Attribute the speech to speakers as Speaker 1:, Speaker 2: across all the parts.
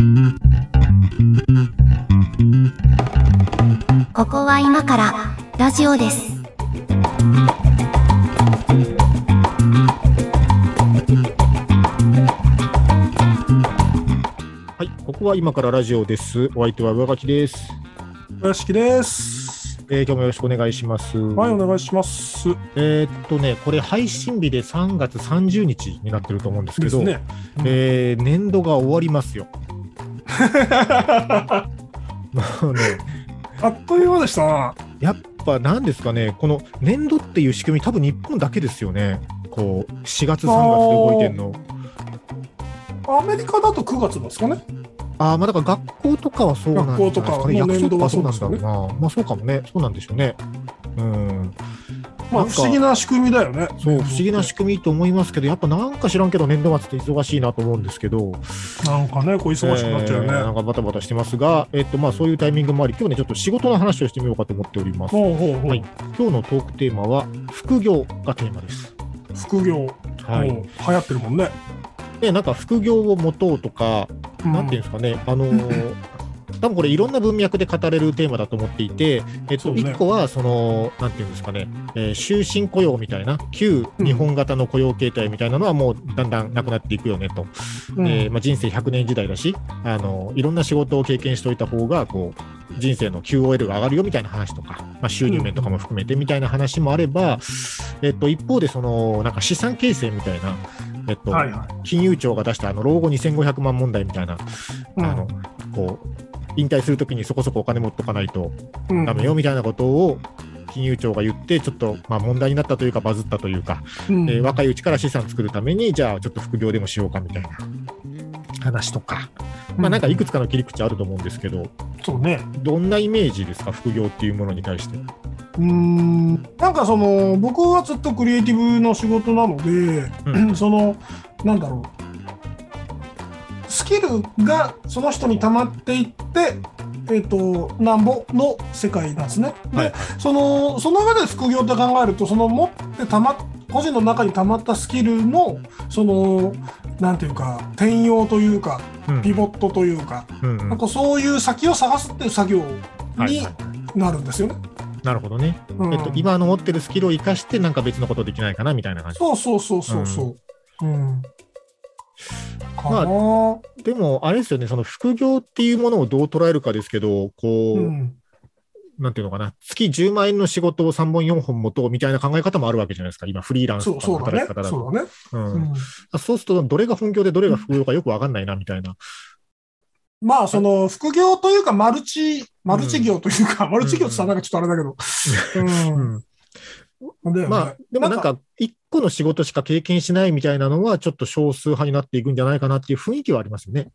Speaker 1: ここは今からラジオです。
Speaker 2: はい、ここは今からラジオです。お相手は上書きです。
Speaker 3: 屋敷です。
Speaker 2: えー今日もよろしくお願いします。
Speaker 3: はい、お願いします。
Speaker 2: えーっとね、これ配信日で3月30日になってると思うんですけど、
Speaker 3: ですね。
Speaker 2: えー年度が終わりますよ。もうね、
Speaker 3: あっという間でしたな。
Speaker 2: やっぱなんですかね、この年度っていう仕組み、多分日本だけですよね。こう、4月、3月で動いてんの。
Speaker 3: アメリカだと9月ですかね。
Speaker 2: ああ、まあだから学校とかはそうなんですかね。
Speaker 3: 学校とか
Speaker 2: 役所とかそうなんだろうな。まあそうかもね。そうなんでしょうね。うん。
Speaker 3: まあ、不思議な仕組みだよね。
Speaker 2: そう不思議な仕組みと思いますけど、やっぱなんか知らんけど、年度末って忙しいなと思うんですけど、
Speaker 3: なんかね、こう忙しくなっちゃうよね。
Speaker 2: えーなんかバタバタしてますが、えっとまあ、そういうタイミングもあり、今日ね、ちょっと仕事の話をしてみようかと思っております。
Speaker 3: ほうほうほう。
Speaker 2: はい今日のトークテーマは、副業がテーマです。
Speaker 3: 副業、
Speaker 2: はい
Speaker 3: 流行ってるもんね。
Speaker 2: でなんか副業を持とうとか、
Speaker 3: うん
Speaker 2: なんていうんですかね、あのー 多分これいろんな文脈で語れるテーマだと思っていて、えっと、
Speaker 3: そうね。
Speaker 2: 1個は、その、なんていうんですかね、えー終身雇用みたいな、旧日本型の雇用形態みたいなのはもうだんだんなくなっていくよねと。
Speaker 3: うん。
Speaker 2: えーまあ、人生100年時代だし、あのいろんな仕事を経験しておいた方がこう人生の QOL が上がるよみたいな話とか、まあ、収入面とかも含めてみたいな話もあれば、えっと、一方でそのなんか資産形成みたいな、えっと
Speaker 3: はいは
Speaker 2: 金融庁が出したあの老後2500万問題みたいな、
Speaker 3: い。
Speaker 2: あのこう引退するときにそこそこお金持っとかないと
Speaker 3: うん。
Speaker 2: ダメよみたいなことを金融庁が言って、ちょっとまあ問題になったというか、バズったというか、
Speaker 3: うん。
Speaker 2: えー若いうちから資産作るために、じゃあちょっと副業でもしようかみたいな話とか、まあなんかいくつかの切り口あると思うんですけど、
Speaker 3: そうね。
Speaker 2: どんなイメージですか、副業っていうものに対して。
Speaker 3: うーん。なんかその僕はずっとクリエイティブの仕事なので、
Speaker 2: うん。
Speaker 3: そのなんだろうスキルがその人に溜まっていってえっ、となんぼの世界なんですね。で、
Speaker 2: はい
Speaker 3: そのその上で副業って考えるとその持ってたま個人の中に溜まったスキルのそのなんていうか転用というか
Speaker 2: うん
Speaker 3: ピボットというか、
Speaker 2: うんうん
Speaker 3: なんかそういう先を探すっていう作業に
Speaker 2: はいはい
Speaker 3: なるんですよね。
Speaker 2: なるほどね。
Speaker 3: うん
Speaker 2: えっと、今の持ってるスキルを生かして、なんか別のことできないかなみたいな感じ。
Speaker 3: そうそうそうそうそう。うん。か
Speaker 2: まあ。でも、あれですよね、その副業っていうものをどう捉えるかですけど、こう、
Speaker 3: うん。
Speaker 2: なんていうのかな、月10万円の仕事を3本、4本持とうみたいな考え方もあるわけじゃないですか、今、フリーランスの働き方。だと。
Speaker 3: そう
Speaker 2: そうすると、どれが本業でどれが副業かよくわかんないなみたいな。
Speaker 3: まあ、その、副業というか、マルチ、マルチ業というか、マルチ業ってなんかちょっとあれだけど。
Speaker 2: うん
Speaker 3: うん。
Speaker 2: まあ、でもなんか、一個の仕事しか経験しないみたいなのは、ちょっと少数派になっていくんじゃないかなっていう雰囲気はありますよね。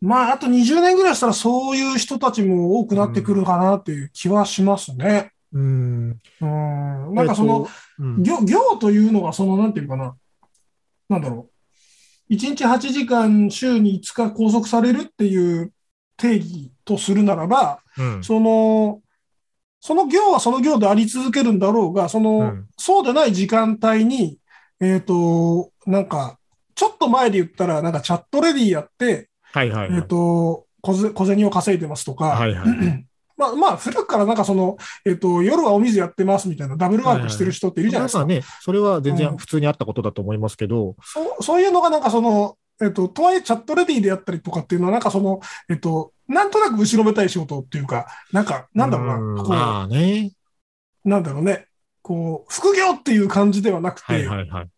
Speaker 3: まあ、あと20年ぐらいしたら、そういう人たちも多くなってくるかなっていう気はしますね。
Speaker 2: うん。
Speaker 3: うん。なんかその、
Speaker 2: えっと、うん
Speaker 3: 業、業というのが、その、なんていうかな。なんだろう。1日8時間、週に5日拘束されるっていう定義とするならば、
Speaker 2: うん
Speaker 3: その、その業はその業であり続けるんだろうが、その、
Speaker 2: うん
Speaker 3: そうでない時間帯に、えっ、と、なんか、ちょっと前で言ったら、なんかチャットレディやって、
Speaker 2: はいはいはい。
Speaker 3: えっ、と、小ぜ小銭を稼いでますとか、
Speaker 2: はいはい。
Speaker 3: まあ、まあ、古くからなんかその、えっ、と、夜はお水やってますみたいなダブルワークしてる人っているじゃないですか。
Speaker 2: まあね、それは全
Speaker 3: うん
Speaker 2: 然普通にあったことだと思いますけど、
Speaker 3: そうそういうのがなんかその、えっ、と、とはいえチャットレディでやったりとかっていうのは、なんかその、えっ、と、なんとなく後ろめたい仕事っていうか、なんか、なんだろうな、こう、
Speaker 2: まあね。
Speaker 3: なんだろうね、こう、副業っていう感じではなくて、
Speaker 2: はいはいはい。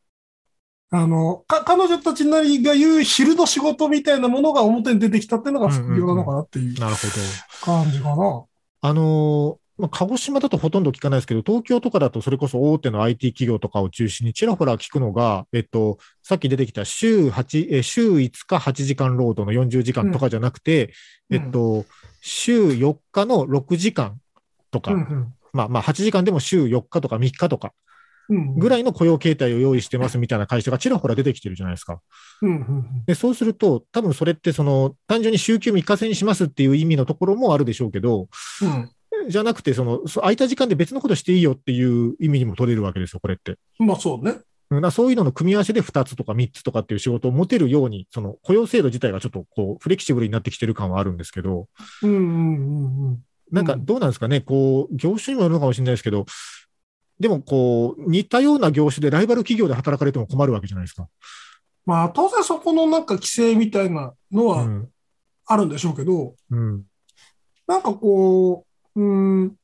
Speaker 3: あの、か、彼女たちなりが言う昼の仕事みたいなものが表に出てきたっていうのが副業なのかなっていう
Speaker 2: なるほど。
Speaker 3: 感じかな。
Speaker 2: あのーまあ、鹿児島だとほとんど聞かないですけど、東京とかだとそれこそ大手の IT 企業とかを中心にちらほら聞くのが、えっと、さっき出てきた週8、え週5日8時間労働の40時間とかじゃなくて、
Speaker 3: うん
Speaker 2: えっと、週4日の6時間とか、
Speaker 3: うんうん。
Speaker 2: まあまあ8時間でも週4日とか3日とか
Speaker 3: うん。
Speaker 2: ぐらいの雇用形態を用意してますみたいな会社がちらほら出てきてるじゃないですか。で、そうすると、多分それってその、単純に週休3日制にしますっていう意味のところもあるでしょうけど、
Speaker 3: うん
Speaker 2: じゃなくて、その、そ空いた時間で別のことしていいよっていう意味にも取れるわけですよ、これって。
Speaker 3: まあそうね。
Speaker 2: うんなそういうのの組み合わせで2つとか3つとかっていう仕事を持てるように、その雇用制度自体がちょっとこうフレキシブルになってきてる感はあるんですけど、
Speaker 3: うんうんうんうん。
Speaker 2: なんかどうなんですかね、こう、業種にもよるのかもしれないですけど、でもこう、似たような業種でライバル企業で働かれても困るわけじゃないですか。
Speaker 3: まあ、当然そこのなんか規制みたいなのは
Speaker 2: うん。
Speaker 3: あるんでしょうけど、
Speaker 2: うん。
Speaker 3: なんかこう、うーん、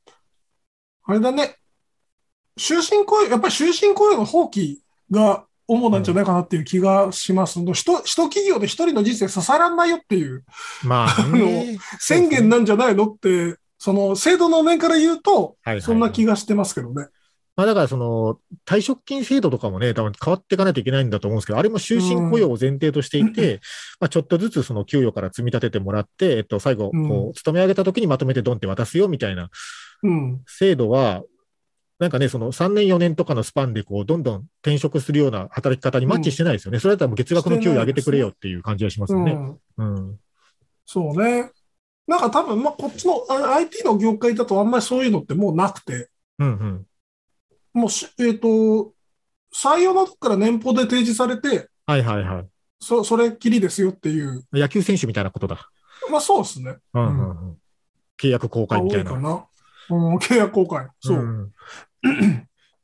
Speaker 3: あれだね。終身雇用、やっぱり終身雇用の放棄が主なんじゃないかなっていう気がしますの。人、一企業で一人の人生支えられないよっていう
Speaker 2: まあね、
Speaker 3: 宣言なんじゃないのって、その制度の面から言うと、
Speaker 2: はいはい
Speaker 3: そんな気がしてますけどね。
Speaker 2: まあだからその退職金制度とかもね、多分変わっていかないといけないんだと思うんですけど、あれも終身雇用を前提としていて、まあちょっとずつその給与から積み立ててもらって、えっと最後、
Speaker 3: うん
Speaker 2: こう、勤め上げた時にまとめてドンって渡すよみたいな
Speaker 3: うん。
Speaker 2: 制度は、なんかね、その3年4年とかのスパンでこう、どんどん転職するような働き方にマッチしてないですよね。それだったら月額の給与上げてくれよっていう感じがしますよね。
Speaker 3: うん。
Speaker 2: うん。
Speaker 3: そうね。なんか多分、まあ、こっちのあ IT の業界だとあんまりそういうのってもうなくて、
Speaker 2: うんうん。
Speaker 3: もうし、えっ、と、採用の時から年俸で提示されて、
Speaker 2: はいはいはい。
Speaker 3: そ、それっきりですよっていう。
Speaker 2: 野球選手みたいなことだ。
Speaker 3: まあそうですね。
Speaker 2: うんうんうん。契約公開みたいな
Speaker 3: 多いか。な。うん、契約公開。そう。
Speaker 2: ん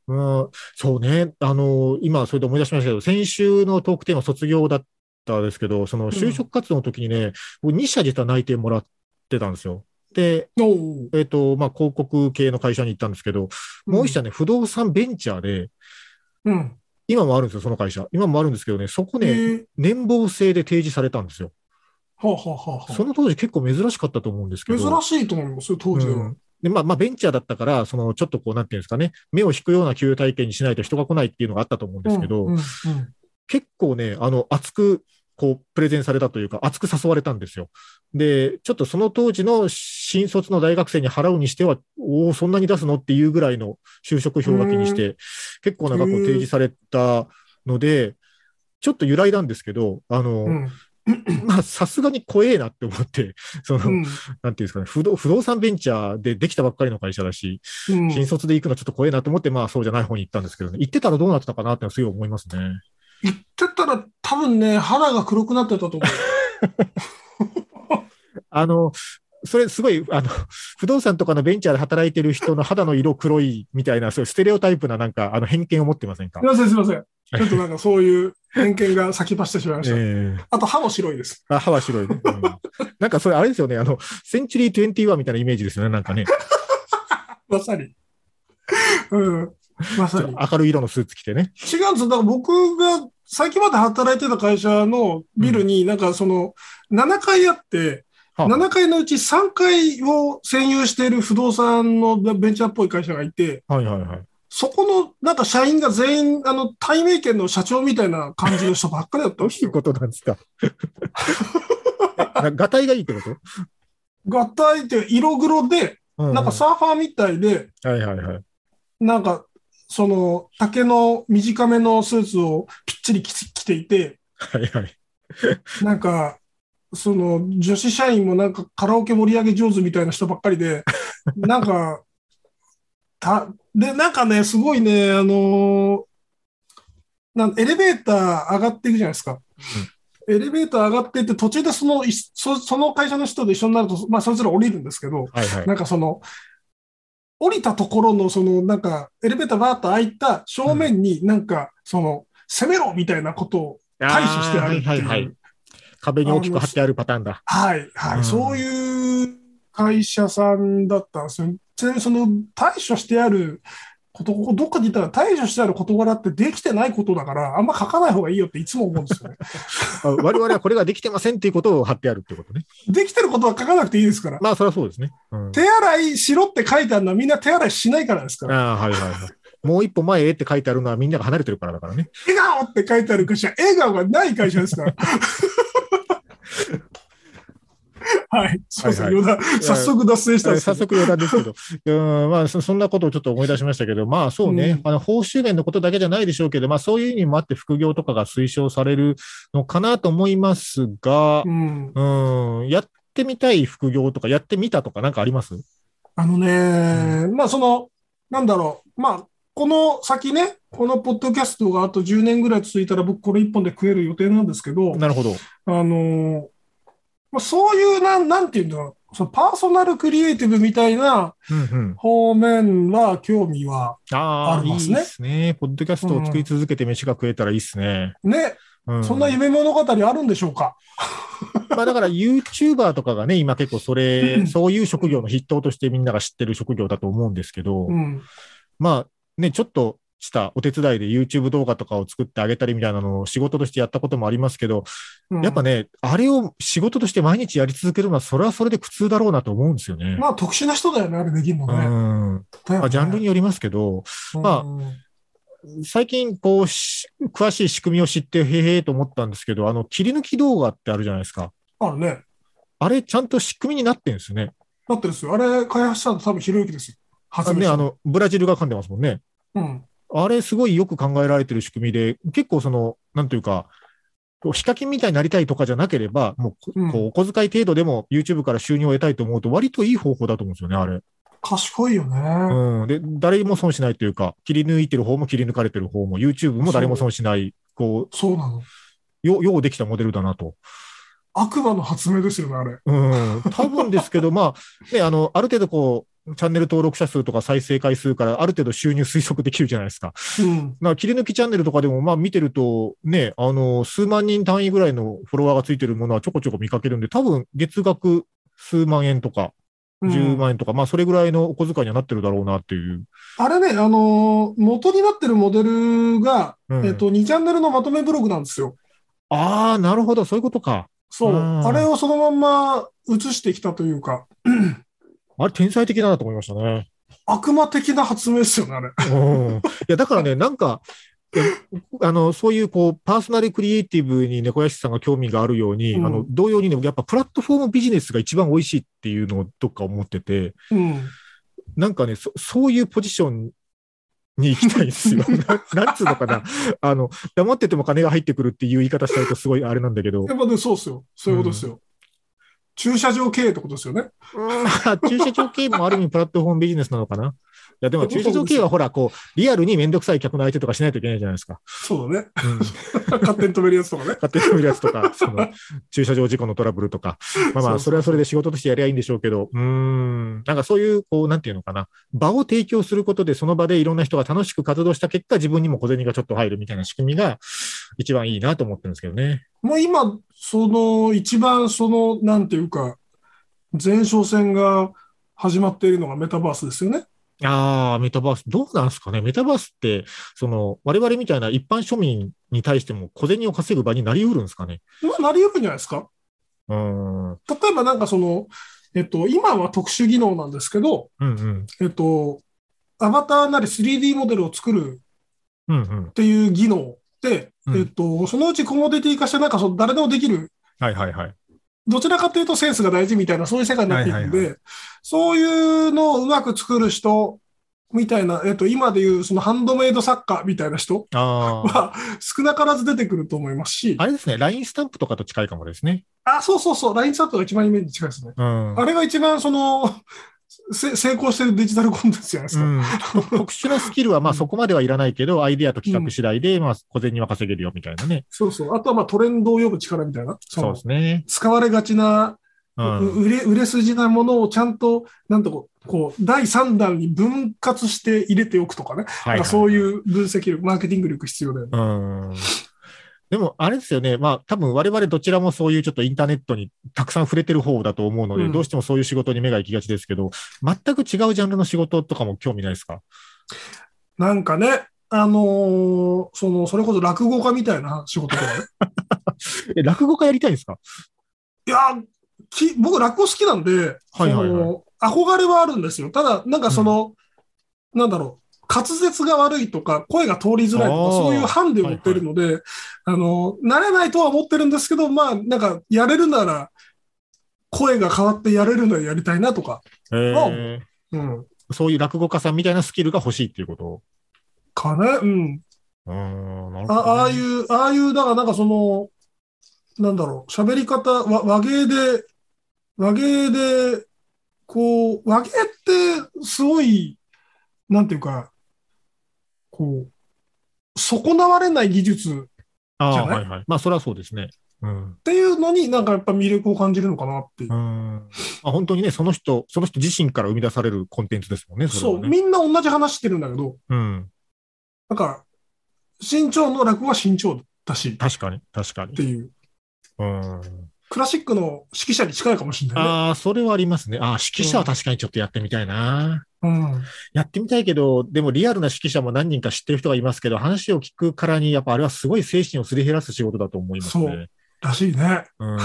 Speaker 2: うん、そうね、あの今、それで思い出しましたけど、先週のトークテーマ、卒業だったんですけど、その就職活動の時にね、僕2社実は内定もらってたんですよ。えっ、と、まあ、広告系の会社に行ったんですけど、もう一社ね、不動産ベンチャーで、
Speaker 3: うん。
Speaker 2: 今もあるんですよ、その会社。今もあるんですけどね、そこね、
Speaker 3: えー
Speaker 2: 年俸制で提示されたんですよ。
Speaker 3: はあ、はあはあは
Speaker 2: その当時結構珍しかったと思うんですけど。
Speaker 3: あ、珍しいと思いますよ、当時は。
Speaker 2: うんで、まあ、まあ、ベンチャーだったから、その、ちょっとこう、なんていうんですかね、目を引くような給与体系にしないと人が来ないっていうのがあったと思うんですけど、
Speaker 3: うんうんうん
Speaker 2: 結構ね、あの、熱く、こう、プレゼンされたというか、熱く誘われたんですよ。で、ちょっとその当時の新卒の大学生に払うにしては、おお、そんなに出すのっていうぐらいの就職氷河期にして、結構なん。かこう
Speaker 3: へー
Speaker 2: 提示されたので、ちょっと揺らいだんですけど、あの、
Speaker 3: うん。
Speaker 2: まあ、さすがに怖えなって思って、その、
Speaker 3: うん。
Speaker 2: なんていうんですかね、不動不動産ベンチャーでできたばっかりの会社だし、
Speaker 3: うん。
Speaker 2: 新卒で行くのちょっと怖えなと思って、まあそうじゃない方に行ったんですけどね、行ってたらどうなってたかなってのはすごい思いますね。
Speaker 3: 言ってたら多分ね、肌が黒くなってたと思う。
Speaker 2: あの、それすごい、あの、不動産とかのベンチャーで働いてる人の肌の色黒いみたいな、そういうステレオタイプななんか、あの偏見を持ってませんか？
Speaker 3: すいません、すいません。ちょっとなんかそういう偏見が先走ってしまいました。
Speaker 2: ええ
Speaker 3: あと歯も白いです。
Speaker 2: あ、歯は白いね、うん なんかそれあれですよね、あの、センチュリー21みたいなイメージですよね、なんかね。
Speaker 3: まさに。うん。まさに。
Speaker 2: 明るい色のスーツ着てね。
Speaker 3: 違うんですよ。だから僕が最近まで働いてた会社のビルになんかその7階あって、
Speaker 2: はあ
Speaker 3: 7階のうち3階を占有している不動産のベンチャーっぽい会社がいて、
Speaker 2: はいはいはい。
Speaker 3: そこのなんか社員が全員あの対名権の社長みたいな感じの人ばっかりだった。
Speaker 2: どういうことなんですか？えながたいがいいってこと？
Speaker 3: 合体って色黒で、
Speaker 2: う
Speaker 3: なんかサーファーみたいで、
Speaker 2: はいはいはい。
Speaker 3: なんかその丈の短めのスーツをぴっちり着着ていて、
Speaker 2: はいはい。
Speaker 3: なんか、その女子社員もなんかカラオケ盛り上げ上手みたいな人ばっかりで、なんか、た、で、なんかね、すごいね、あのーなんエレベーター上がっていくじゃないですか。エレベーター上がっていって、途中でその、いそその会社の人と一緒になると、まあ、そいつら降りるんですけど、
Speaker 2: はいはい。
Speaker 3: なんかその、降りたところの、その、なんか、エレベーターバーッと開いた正面になんか、その、攻めろみたいなことを対処してあるっていう。
Speaker 2: はいはいはい。壁に大きく貼ってあるパターンだ。
Speaker 3: はい、はい、
Speaker 2: うん
Speaker 3: そういう会社さんだったんですよ。ちなみにその対処してあること、ここどっかで言ったら対処してある事柄ってできてないことだから、あんま書かない方がいいよっていつも思うんですよね。
Speaker 2: あ我々はこれができてませんっていうことを貼ってあるってことね。
Speaker 3: できてることは書かなくていいですから。
Speaker 2: まあ、それはそうですね。うん、
Speaker 3: 手洗いしろって書いてあるのはみんな手洗いしないからですから。
Speaker 2: ああ、はいはいはい。もう一歩前へって書いてあるのはみんなが離れてるからだからね。
Speaker 3: 笑顔って書いてある会社、笑顔がない会社ですから。はい、そうそう、
Speaker 2: はいはい。
Speaker 3: 余談、早速脱線したんです
Speaker 2: 早速余談ですけど、うんまあそ、そんなことをちょっと思い出しましたけど、まあそうね、
Speaker 3: うん。
Speaker 2: あの報酬面のことだけじゃないでしょうけど、まあそういう意味もあって副業とかが推奨されるのかなと思いますが
Speaker 3: う、ん、
Speaker 2: うん、やってみたい副業とか、やってみたとかなんかあります？
Speaker 3: あのね、まあその、なんだろう、まあ、この先ね、このポッドキャストがあと10年ぐらい続いたら僕これ一本で食える予定なんですけど、
Speaker 2: なるほど。
Speaker 3: あのーまあ、そういう、なん、なんていうんだろう、そのパーソナルクリエイティブみたいな
Speaker 2: うんうん。
Speaker 3: 方面は興味は、
Speaker 2: ああ、いい
Speaker 3: ありますね
Speaker 2: ですね。ポッドキャストを作り続けて飯が食えたらいいですね。
Speaker 3: ね、
Speaker 2: うん、
Speaker 3: そんな夢物語あるんでしょうか？
Speaker 2: まあだから YouTuber とかがね、今結構それ、
Speaker 3: うん
Speaker 2: そういう職業の筆頭としてみんなが知ってる職業だと思うんですけど、
Speaker 3: うん。
Speaker 2: まあね、ちょっとしたお手伝いで YouTube 動画とかを作ってあげたりみたいなのを仕事としてやったこともありますけど、
Speaker 3: うん
Speaker 2: やっぱね、あれを仕事として毎日やり続けるのは、それはそれで苦痛だろうなと思うんですよね。
Speaker 3: まあ特殊な人だよね、あれできるの
Speaker 2: う
Speaker 3: ね。
Speaker 2: ん。
Speaker 3: だよね
Speaker 2: まあ、ジャンルによりますけど、まあ
Speaker 3: うん
Speaker 2: 最近、こうし、詳しい仕組みを知って、へへーと思ったんですけど、あの、切り抜き動画ってあるじゃないですか。
Speaker 3: あるね。
Speaker 2: あれ、ちゃんと仕組みになってるんですよね。
Speaker 3: だってですよ。あれ開発したの多分ひろゆきですよ。発明
Speaker 2: ね、あの、ブラジルが噛んでますもんね。
Speaker 3: うん。
Speaker 2: あれ、すごいよく考えられてる仕組みで、結構その、なんというか、ヒカキンみたいになりたいとかじゃなければ、もうこ、
Speaker 3: うん
Speaker 2: こうお小遣い程度でも YouTube から収入を得たいと思うと、割といい方法だと思うんですよね、あれ。
Speaker 3: 賢いよね。
Speaker 2: うん。で、誰も損しないというか、切り抜いてる方も切り抜かれてる方も、YouTube も誰も損しない、こ
Speaker 3: そうなの。
Speaker 2: う、よ、ようできたモデルだなと。
Speaker 3: 悪魔の発明ですよね、あれ。
Speaker 2: うん。多分ですけど、まあ、ね、あの、ある程度こう、チャンネル登録者数とか再生回数からある程度収入推測できるじゃないですか。
Speaker 3: うん。
Speaker 2: だから切り抜きチャンネルとかでも、まあ見てると、ね、あの、数万人単位ぐらいのフォロワーがついてるものはちょこちょこ見かけるんで、多分月額数万円とか、
Speaker 3: うん
Speaker 2: 10万円とか、まあそれぐらいのお小遣いにはなってるだろうなっていう。
Speaker 3: あれね、あのー元になってるモデルが、
Speaker 2: うん
Speaker 3: えっと、2チャンネルのまとめブログなんですよ。
Speaker 2: ああ、なるほど、そういうことか。
Speaker 3: そう。
Speaker 2: うん
Speaker 3: あれをそのまんま映してきたというか、
Speaker 2: あれ天才的だなと思いましたね。
Speaker 3: 悪魔的な発明ですよね、あれ。
Speaker 2: うん。いや、だからね、なんか、あの、そういう、こう、パーソナルクリエイティブに猫屋敷さんが興味があるように、
Speaker 3: うん
Speaker 2: あの、同様にね、やっぱプラットフォームビジネスが一番美味しいっていうのをどっか思ってて、
Speaker 3: うん。
Speaker 2: なんかね、そそういうポジションに行きたいんですよ。ななんつうのかな。あの、黙ってても金が入ってくるっていう言い方しちゃうとすごいあれなんだけど、
Speaker 3: やっぱね、そうですよ。そういうことですよ。駐車場経営ってことですよね。
Speaker 2: うんまあ、駐車場経営もある意味プラットフォームビジネスなのかな。いや、でも駐車場経営はほら、こう、リアルにめんどくさい客の相手とかしないといけないじゃないですか。
Speaker 3: そうだね。
Speaker 2: うん。
Speaker 3: 勝手に止めるやつとかね。
Speaker 2: 勝手に止めるやつとか、その、駐車場事故のトラブルとか。まあまあ、
Speaker 3: そ
Speaker 2: れはそれで仕事としてやりゃいいんでしょうけど、うーん、なんかそういう、こう、なんていうのかな。場を提供することで、その場でいろんな人が楽しく活動した結果、自分にも小銭がちょっと入るみたいな仕組みが、一番いいなと思ってるんですけどね。
Speaker 3: もう今、その、一番その、なんていうか、前哨戦が始まっているのがメタバースですよね。
Speaker 2: ああ、メタバース、どうなんですかね。メタバースって、その、我々みたいな一般庶民に対しても小銭を稼ぐ場になり得るんですかね。
Speaker 3: まあ、なり得るんじゃないですか。
Speaker 2: うーん。
Speaker 3: 例えばなんかその、えっと、今は特殊技能なんですけど、
Speaker 2: うんうん。
Speaker 3: えっと、アバターなり 3D モデルを作る
Speaker 2: うんうん
Speaker 3: っ。ていう技能って、
Speaker 2: うん
Speaker 3: えっと、そのうちコモディティ化してなんかその誰でもできる
Speaker 2: はいはいはい。
Speaker 3: どちらかというとセンスが大事みたいな、そういう世界になっていくんで、
Speaker 2: はいは
Speaker 3: そういうのをうまく作る人みたいな、えっと、今でいうそのハンドメイド作家みたいな人。は少なからず出てくると思いますし、
Speaker 2: あれですね。LINE スタンプとかと近いかもですね。
Speaker 3: あ、そうそうそう、ラインスタートが一番イメージ近いですね。
Speaker 2: うん。
Speaker 3: あれが一番その、せ成功してるデジタルコンテンツじゃないですか。
Speaker 2: うん、特殊なスキルはまあ
Speaker 3: うん
Speaker 2: そこまではいらないけど、アイデアと企画次第で、まあ小銭は稼げるよみたいなね。
Speaker 3: そうそう。あとはまあトレンドを呼ぶ力みたいな。そ
Speaker 2: そう
Speaker 3: の
Speaker 2: ですね。
Speaker 3: 使われがちな、
Speaker 2: うん。
Speaker 3: う売れ、売れ筋なものをちゃんと、なんとこう、こう、第3弾に分割して入れておくとかね。
Speaker 2: はい、
Speaker 3: なんかそういう分析力、マーケティング力必要だよね。
Speaker 2: うん。でも、あれですよね。まあ、多分我々どちらもそういうちょっとインターネットにたくさん触れてる方だと思うので、
Speaker 3: うん
Speaker 2: どうしてもそういう仕事に目が行きがちですけど、全く違うジャンルの仕事とかも興味ないですか？
Speaker 3: なんかね、あのーその、それこそ落語家みたいな仕事とかね。
Speaker 2: え、落語家やりたいんですか？
Speaker 3: いや、き僕落語好きなんで、
Speaker 2: はいはいはい
Speaker 3: 憧れはあるんですよ。ただ、なんかその、なんだろう、滑舌が悪いとか、声が通りづらいとか、そういうハンデを持っているので、あの、慣れないとは思ってるんですけど、まあ、なんか、やれるなら、声が変わってやれるならやりたいなとか、
Speaker 2: えー。
Speaker 3: うん、
Speaker 2: そういう落語家さんみたいなスキルが欲しいっていうこと？
Speaker 3: かね、うん。
Speaker 2: うーん、ね。
Speaker 3: あああいう、ああいう、だからなんかその、なんだろう、喋り方、わ和芸で、和芸で、こう、和芸ってすごい、なんていうか、こう、損なわれない技術っ
Speaker 2: ああ、
Speaker 3: じゃない？
Speaker 2: はいはい。まあ、それはそうですね。うん。
Speaker 3: ていうのになんかやっぱ魅力を感じるのかなっていう
Speaker 2: う。ん。まあ、本当にね、その人、その人自身から生み出されるコンテンツですもんね、そ
Speaker 3: そう。みんな同じ話してるんだけど、
Speaker 2: うん。
Speaker 3: なんか、身長の落語は身長だしっ
Speaker 2: 確かに、確かに
Speaker 3: て。いう、
Speaker 2: うん。
Speaker 3: クラシックの指揮者に近いかもしれないね。
Speaker 2: ああ、それはありますね。ああ、指揮者は確かにちょっとやってみたいな。
Speaker 3: うん。
Speaker 2: やってみたいけど、でもリアルな指揮者も何人か知ってる人がいますけど、話を聞くからに、やっぱあれはすごい精神をすり減らす仕事だと思いますね。
Speaker 3: そうらしいね。
Speaker 2: うん。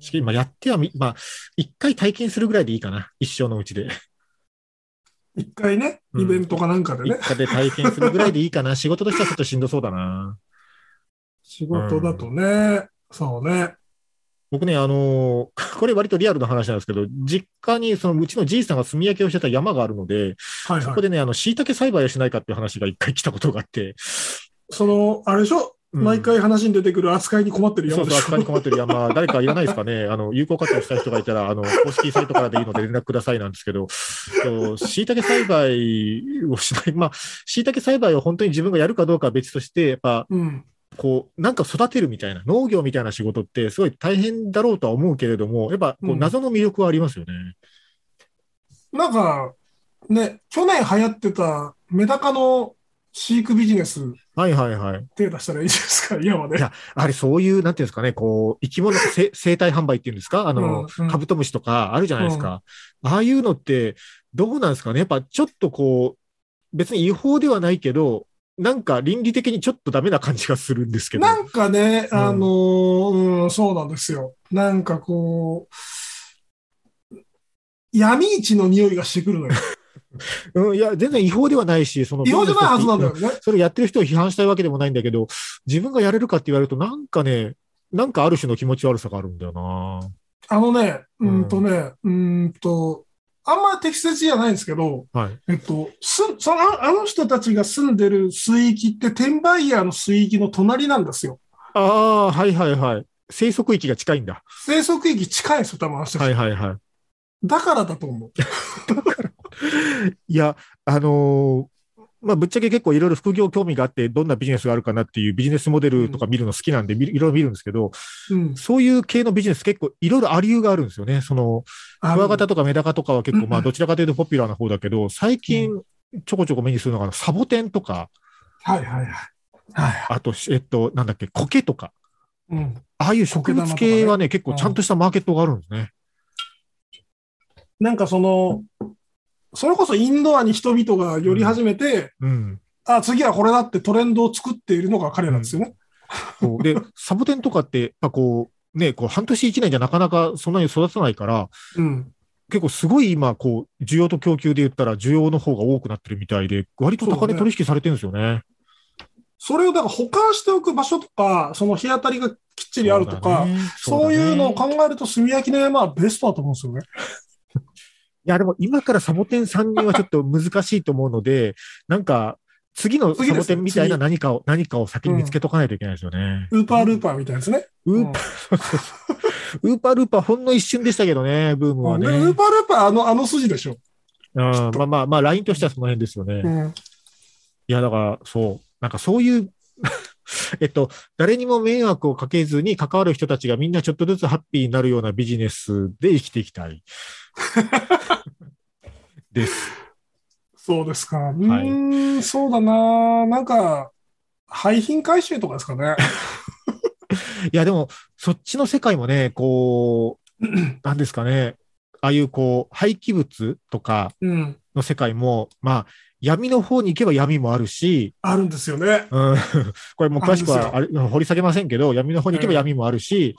Speaker 2: しまあ、やってはみ、まあ、一回体験するぐらいでいいかな。一生のうちで。
Speaker 3: 一回ね、
Speaker 2: うん
Speaker 3: イベントかなんかでね、
Speaker 2: 一回で体験するぐらいでいいかな。仕事としてはちょっとしんどそうだな。
Speaker 3: 仕事だとね、そうね。
Speaker 2: 僕ね、あのー これ割とリアルな話なんですけど、実家にそのうちのじいさんが炭焼きをしてた山があるので、
Speaker 3: はいはい。
Speaker 2: そこでね、あの、椎茸栽培をしないかっていう話が一回来たことがあって、
Speaker 3: その、あれでしょ、
Speaker 2: うん。
Speaker 3: 毎回話に出てくる扱いに困ってる
Speaker 2: そうそう。扱いに困ってる山、誰かいらないですかね、あの、有効活用したい人がいたら、あの、公式サイトからでいいので連絡くださいなんですけど、そう椎茸栽培をしない、まあ、椎茸栽培を本当に自分がやるかどうかは別として、やっぱ、
Speaker 3: うん。
Speaker 2: こう、なんか育てるみたいな、農業みたいな仕事って、すごい大変だろうとは思うけれども、やっぱ、こ
Speaker 3: う
Speaker 2: うん謎の魅力はありますよね。
Speaker 3: なんか、ね、去年流行ってたメダカの飼育ビジネス
Speaker 2: はいはいはい。
Speaker 3: 手出したらいいじゃないですか、山で。
Speaker 2: いやあれ、そういう、なんていうんですかね、こう、生き物のせ 生態販売っていうんですか？あの、
Speaker 3: うんうん
Speaker 2: カブトムシとかあるじゃないですか。ああいうのって、どうなんですかね？やっぱちょっとこう、別に違法ではないけど、なんか倫理的にちょっとダメな感じがするんですけど。
Speaker 3: なんかね、
Speaker 2: うん
Speaker 3: あのーうん、そうなんですよ。なんかこう、闇市の匂いがしてくるのよ。
Speaker 2: うん、いや、全然違法ではないし、その、
Speaker 3: 違法じゃないはずなんだよね。
Speaker 2: それやってる人を批判したいわけでもないんだけど、自分がやれるかって言われると、なんかね、なんかある種の気持ち悪さがあるんだよな。
Speaker 3: あのね、う
Speaker 2: うん
Speaker 3: んとね、うんと、あんま適切じゃないんですけど、
Speaker 2: はい。
Speaker 3: えっと、す、その、ああの人たちが住んでる水域って、転売ヤーの水域の隣なんですよ。
Speaker 2: ああ、はいはいはい。生息域が近いんだ。
Speaker 3: 生息域近いんですよ、多分
Speaker 2: はいはいはい。
Speaker 3: だからだと思う。
Speaker 2: いや、あのーまあ、ぶっちゃけ結構いろいろ副業興味があって、どんなビジネスがあるかなっていうビジネスモデルとか見るの好きなんで、みいろいろ見るんですけど、
Speaker 3: うん。
Speaker 2: そういう系のビジネス結構いろいろあり由があるんですよね。その、
Speaker 3: あ
Speaker 2: クワガタとかメダカとかは結構、
Speaker 3: うん
Speaker 2: まあ、どちらかというとポピュラーな方だけど、最近ちょこちょこ目にするのが、サボテンとか、
Speaker 3: はいはいはい。はい。
Speaker 2: あと、えっと、なんだっけ、苔とか、
Speaker 3: うん。
Speaker 2: ああいう植物系はね、結構ちゃんとしたマーケットがあるんですね。
Speaker 3: なんかその、それこそインドアに人々が寄り始めて、
Speaker 2: うん。
Speaker 3: あ、次はこれだってトレンドを作っているのが彼なんですよね。
Speaker 2: そうで、サボテンとかって、やっぱこう、ね、こう半年一年じゃなかなかそんなに育たないから、
Speaker 3: うん。
Speaker 2: 結構すごい今、こう、需要と供給で言ったら需要の方が多くなってるみたいで、割と高値取引されてるんですよね。
Speaker 3: それをだから保管しておく場所とか、その日当たりがきっちりあるとか、
Speaker 2: そうだね
Speaker 3: そういうのを考えると、炭焼きの山はベストだと思うんですよね。
Speaker 2: いや、でも今からサボテン参入はちょっと難しいと思うので、なんか、次のサボテンみたいな
Speaker 3: 次
Speaker 2: 何かを、何かを先に見つけとかないといけないですよね。
Speaker 3: ウーパールーパーみたいですね。
Speaker 2: ウーパー、ウーパールーパーほんの一瞬でしたけどね、ブームはね。
Speaker 3: でウーパールーパーあの、あの筋でしょ。
Speaker 2: うんまあまあまあ、ラインとしてはその辺ですよね。
Speaker 3: うん。
Speaker 2: いや、だから、そう。なんかそういう、えっと、誰にも迷惑をかけずに関わる人たちがみんなちょっとずつハッピーになるようなビジネスで生きていきたい。です。
Speaker 3: そうですか。うーん、そうだな。なんか、廃品回収とかですかね。
Speaker 2: いや、でも、そっちの世界もね、こう、なんですかね、ああいうこう、廃棄物とか
Speaker 3: うん。
Speaker 2: の世界も、まあ、闇の方に行けば闇もあるし、
Speaker 3: あるんですよね。
Speaker 2: うん、これもう詳しくはあれ掘り下げませんけど、闇の方に行けば闇もあるし、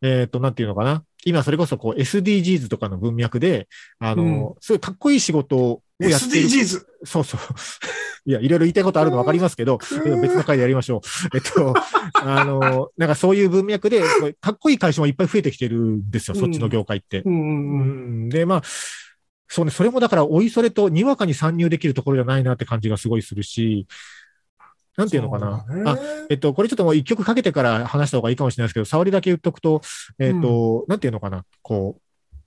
Speaker 2: えっ、と、なんていうのかな。今それこそこう SDGs とかの文脈で、あの、すごいかっこいい仕事をやってる。
Speaker 3: SDGs。
Speaker 2: そうそう。いや、いろいろ言いたいことあるの分かりますけど、別の回でやりましょう。えっと、あの、なんかそういう文脈で、かっこいい会社もいっぱい増えてきてるんですよ、そっちの業界って。
Speaker 3: うんうんうん。
Speaker 2: うんで、まあ、そうね、それもだから、おいそれとにわかに参入できるところじゃないなって感じがすごいするし、なんていうのかな？あえっと、これちょっともう一曲かけてから話した方がいいかもしれないですけど、触りだけ言っとくと、えっと、なんていうのかな、こう、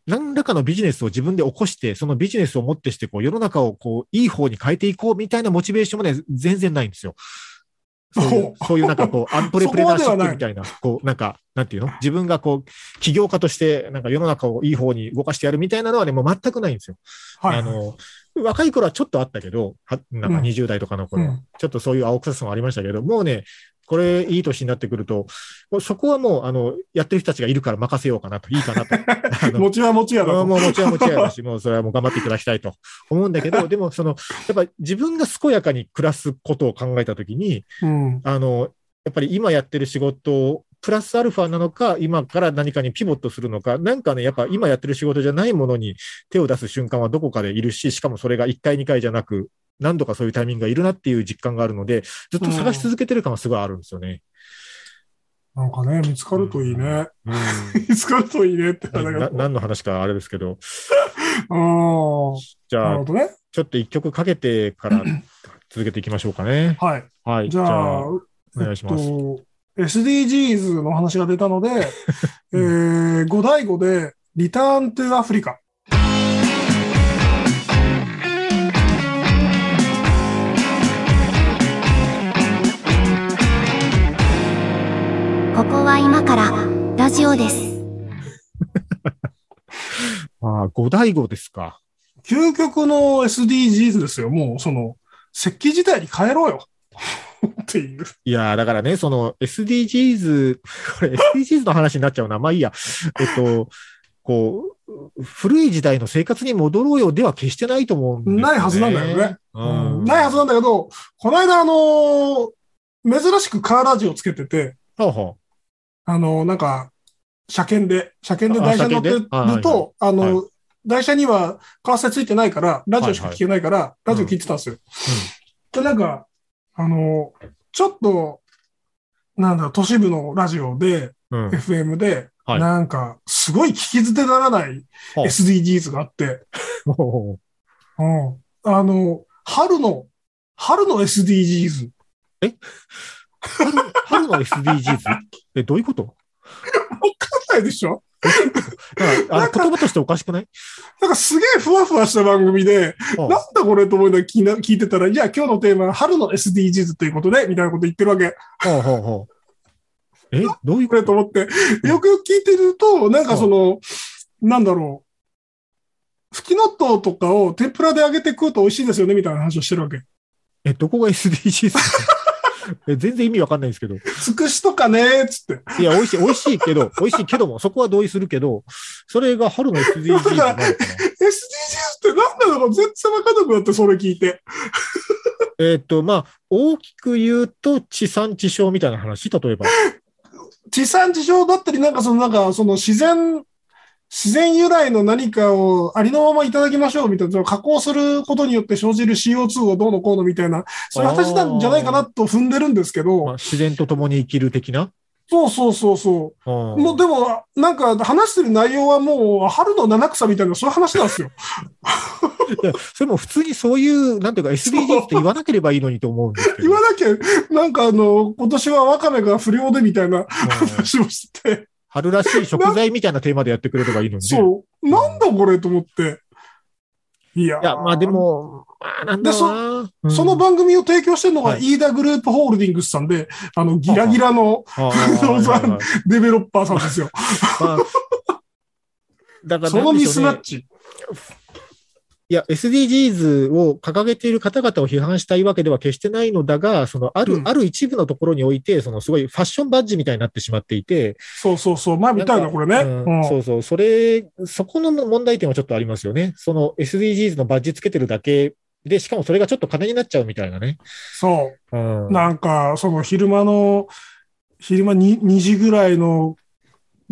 Speaker 2: 何らかのビジネスを自分で起こして、そのビジネスをもってして、こう、世の中をこう、いい方に変えていこうみたいなモチベーションもね、全然ないんですよ。そういう、そう。いうなんかこう、アントレプレナーシップみたいな、こう、なんか、なんていうの？自分がこう、起業家として、なんか世の中をいい方に動かしてやるみたいなのはね、もう全くないんですよ。
Speaker 3: はい。
Speaker 2: あの、若い頃はちょっとあったけど、はなんか
Speaker 3: うん。
Speaker 2: 20代とかの頃、
Speaker 3: うん。
Speaker 2: ちょっとそういう青臭さもありましたけど、もうね、これいい年になってくると、そこはもう、あの、やってる人たちがいるから任せようかなと、いいかなと。
Speaker 3: 持ちは持ちやだと。
Speaker 2: もうもうもちろんもちろんだし、もうそれはもう頑張っていただきたいと思うんだけど、でもその、やっぱ自分が健やかに暮らすことを考えたときに、
Speaker 3: うん。
Speaker 2: あの、やっぱり今やってる仕事を、プラスアルファなのか、今から何かにピボットするのか、なんかね、やっぱ今やってる仕事じゃないものに手を出す瞬間はどこかでいるし、しかもそれが1回、2回じゃなく、何度かそういうタイミングがいるなっていう実感があるので、ずっと探し続けてる感はすごいあるんですよね。
Speaker 3: なんかね、見つかるといいね。
Speaker 2: うん
Speaker 3: 見つかるといいねって。
Speaker 2: 何の話かあれですけど、
Speaker 3: ああ、
Speaker 2: じゃあ
Speaker 3: ね。
Speaker 2: ちょっと一曲かけてから 続けていきましょうかね。
Speaker 3: はい。
Speaker 2: はい。
Speaker 3: じゃあ、
Speaker 2: お願いします。
Speaker 3: えっと、SDGs の話が出たので、えー、五第五で、リターントゥアフリカ。
Speaker 1: ここは今からラジオです。
Speaker 2: ああ、五大五ですか。
Speaker 3: 究極の SDGs ですよ。もう、その、石器時代に変えろよ。っていう。
Speaker 2: いやーだからね、その SDGs、これ SDGs の話になっちゃうな。まあいいや。えっと、こう、古い時代の生活に戻ろうよでは決してないと思うね。
Speaker 3: ないはずなんだよね。
Speaker 2: うん。
Speaker 3: ないはずなんだけど、この間、あのー珍しくカーラジオつけてて、
Speaker 2: ほうほ
Speaker 3: あのーなんか、車検で、車検で台車に乗ってる
Speaker 2: あ車検で？
Speaker 3: と、あの、
Speaker 2: は
Speaker 3: 台車にはカーセついてないから、ラジオしか聞けないから、ラジオ聞いてたんですよ。で、なんか、あのーちょっと、なんだろう、都市部のラジオで、
Speaker 2: う。うん。
Speaker 3: FM で、
Speaker 2: はい
Speaker 3: なんか、すごい聞き捨てならない
Speaker 2: はあ
Speaker 3: SDGs があって、
Speaker 2: ほう
Speaker 3: うん。あの、春の、春の SDGs。
Speaker 2: 春春の SDGs? え、どういうこと？
Speaker 3: わかんないでしょ？
Speaker 2: だから言葉としておかしくない？
Speaker 3: なんかすげえふわふわした番組で、なんだこれと思いながら聞いてたら、じゃあ今日のテーマは春の SDGs ということで、みたいなこと言ってるわけ。
Speaker 2: ほうほうほう。え、どういう
Speaker 3: これと思って、よくよく聞いてると、なんかその、なんだろう。吹き納豆とかを天ぷらで揚げて食うと美味しいですよね、みたいな話をしてるわけ。
Speaker 2: え、どこが SDGs? え全然意味わかんないんですけど。
Speaker 3: つくしとかね、つって。
Speaker 2: いや、美味しい、美味しいけど、美味しいけども、そこは同意するけど、それが春の SDGs なのかな
Speaker 3: SDGs って何なのか全然わかんなくなって、それ聞いて。
Speaker 2: えっと、まあ、大きく言うと、地産地消みたいな話、例えば。
Speaker 3: 地産地消だったり、なんかその、なんかその自然、自然由来の何かをありのままいただきましょうみたいな、加工することによって生じる CO2 をどうのこうのみたいな、そういう話なんじゃないかなと踏んでるんですけ
Speaker 2: まあ、
Speaker 3: ど、
Speaker 2: 自然と共に生きる的な？
Speaker 3: そうそうそうそう。
Speaker 2: も
Speaker 3: もうでも、なんか話してる内容はもう春の七草みたいな、そういう話なんですよ。
Speaker 2: いや、それも普通にそういう、なんていうか SDGs って言わなければいいのにと思うんですけど。
Speaker 3: 言わなきゃ、なんかあの、今年はワカメが不良でみたいな
Speaker 2: うん
Speaker 3: 話をしてて、
Speaker 2: 春らしい食材みたいなテーマでやってくれればいいのにね。
Speaker 3: そう、なんだこれと思って。いやー
Speaker 2: いや、まあでも、まあなんだろう
Speaker 3: その番組を提供してるのが、
Speaker 2: はい
Speaker 3: イーダグループホールディングスさんで、あの、ギラギラの
Speaker 2: あー
Speaker 3: ローザン
Speaker 2: はいはいはい
Speaker 3: デベロッパーさんですよ。
Speaker 2: まあだから
Speaker 3: そのミスマッ
Speaker 2: チ。
Speaker 3: チ。
Speaker 2: いや、SDGs を掲げている方々を批判したいわけでは決してないのだが、そのある、
Speaker 3: うん
Speaker 2: ある一部のところにおいて、そのすごいファッションバッジみたいになってしまっていて、
Speaker 3: そうそうそう。まあ、見たいな、これね。
Speaker 2: うん
Speaker 3: うん
Speaker 2: そうそう、それ、そこの問題点はちょっとありますよね。その SDGs のバッジつけてるだけで、しかもそれがちょっと金になっちゃうみたいなね。
Speaker 3: そう。
Speaker 2: うん。
Speaker 3: なんか、その昼間の、昼間に2時ぐらいの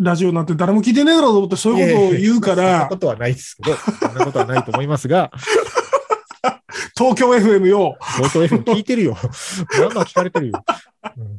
Speaker 3: ラジオなんて誰も聞いてねえだろうと思ってそういうことを言うか
Speaker 2: そんな
Speaker 3: ら
Speaker 2: こ、とはないですけど、そんなことはないと思いますが、
Speaker 3: 東京 FM よ。
Speaker 2: 東京 FM 聞いてるよ。まあまあ聞かれてるよ。うん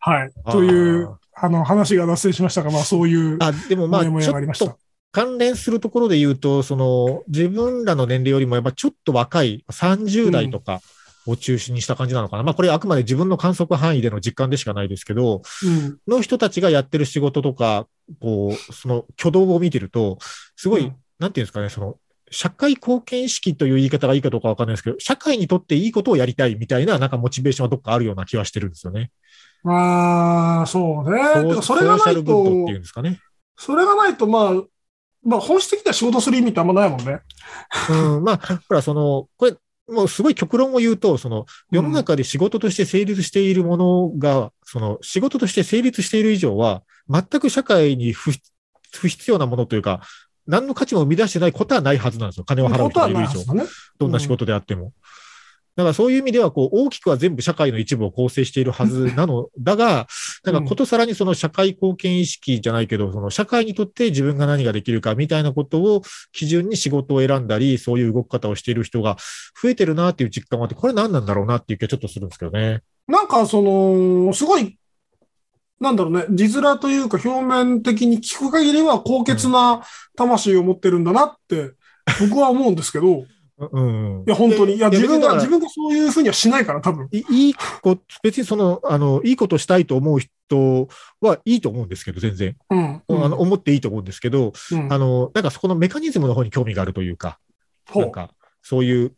Speaker 3: はい。という、あの、話が脱線しましたが、まあ、そういう、
Speaker 2: あ、でもまあ、ちょっと。関連するところで言うと、その、自分らの年齢よりもやっぱちょっと若い30代とかを中心にした感じなのかな。まあこれあくまで自分の観測範囲での実感でしかないですけど、
Speaker 3: うん。
Speaker 2: の人たちがやってる仕事とかこう、その挙動を見てると、すごい、
Speaker 3: うん
Speaker 2: なんていうんですかね、その、社会貢献意識という言い方がいいかどうかわかんないですけど、社会にとっていいことをやりたいみたいな、なんかモチベーションはどっかあるような気はしてるんですよね。
Speaker 3: まあ、そうね。それがないと
Speaker 2: うん、ですかね。
Speaker 3: それがないと、まあ、まあ、本質的には仕事する意味ってあんまないもんね。
Speaker 2: うん、まあ、ほら、その、これ、もうすごい極論を言うと、その、世の中で仕事として成立しているものが、その、仕事として成立している以上は、全く社会に不不必要なものというか、何の価値も生み出してないことはないはずなんですよ。金を払う人がいる以上。
Speaker 3: ね。
Speaker 2: どんな仕事であっても。だからそういう意味では、こう、大きくは全部社会の一部を構成しているはずなのだが、なんかことさらにその社会貢献意識じゃないけど、その社会にとって自分が何ができるかみたいなことを基準に仕事を選んだり、そういう動き方をしている人が増えてるなっていう実感があって、これ何なんだろうなっていう気はちょっとするんですけどね。
Speaker 3: なんか、その、すごい、なんだろうね、字面というか表面的に聞く限りは高潔な魂を持ってるんだなって、僕は思うんですけど、
Speaker 2: うん。
Speaker 3: いや、本当に。いや、自分が、自分がそういうふうにはしないから、多分。
Speaker 2: いいいこ別にその、あの、いいことしたいと思う人はいいと思うんですけど、全然。
Speaker 3: うん。
Speaker 2: あの思っていいと思うんですけど、
Speaker 3: うん
Speaker 2: あの、なんかそこのメカニズムの方に興味があるというか、
Speaker 3: ほう
Speaker 2: なんか、そういう、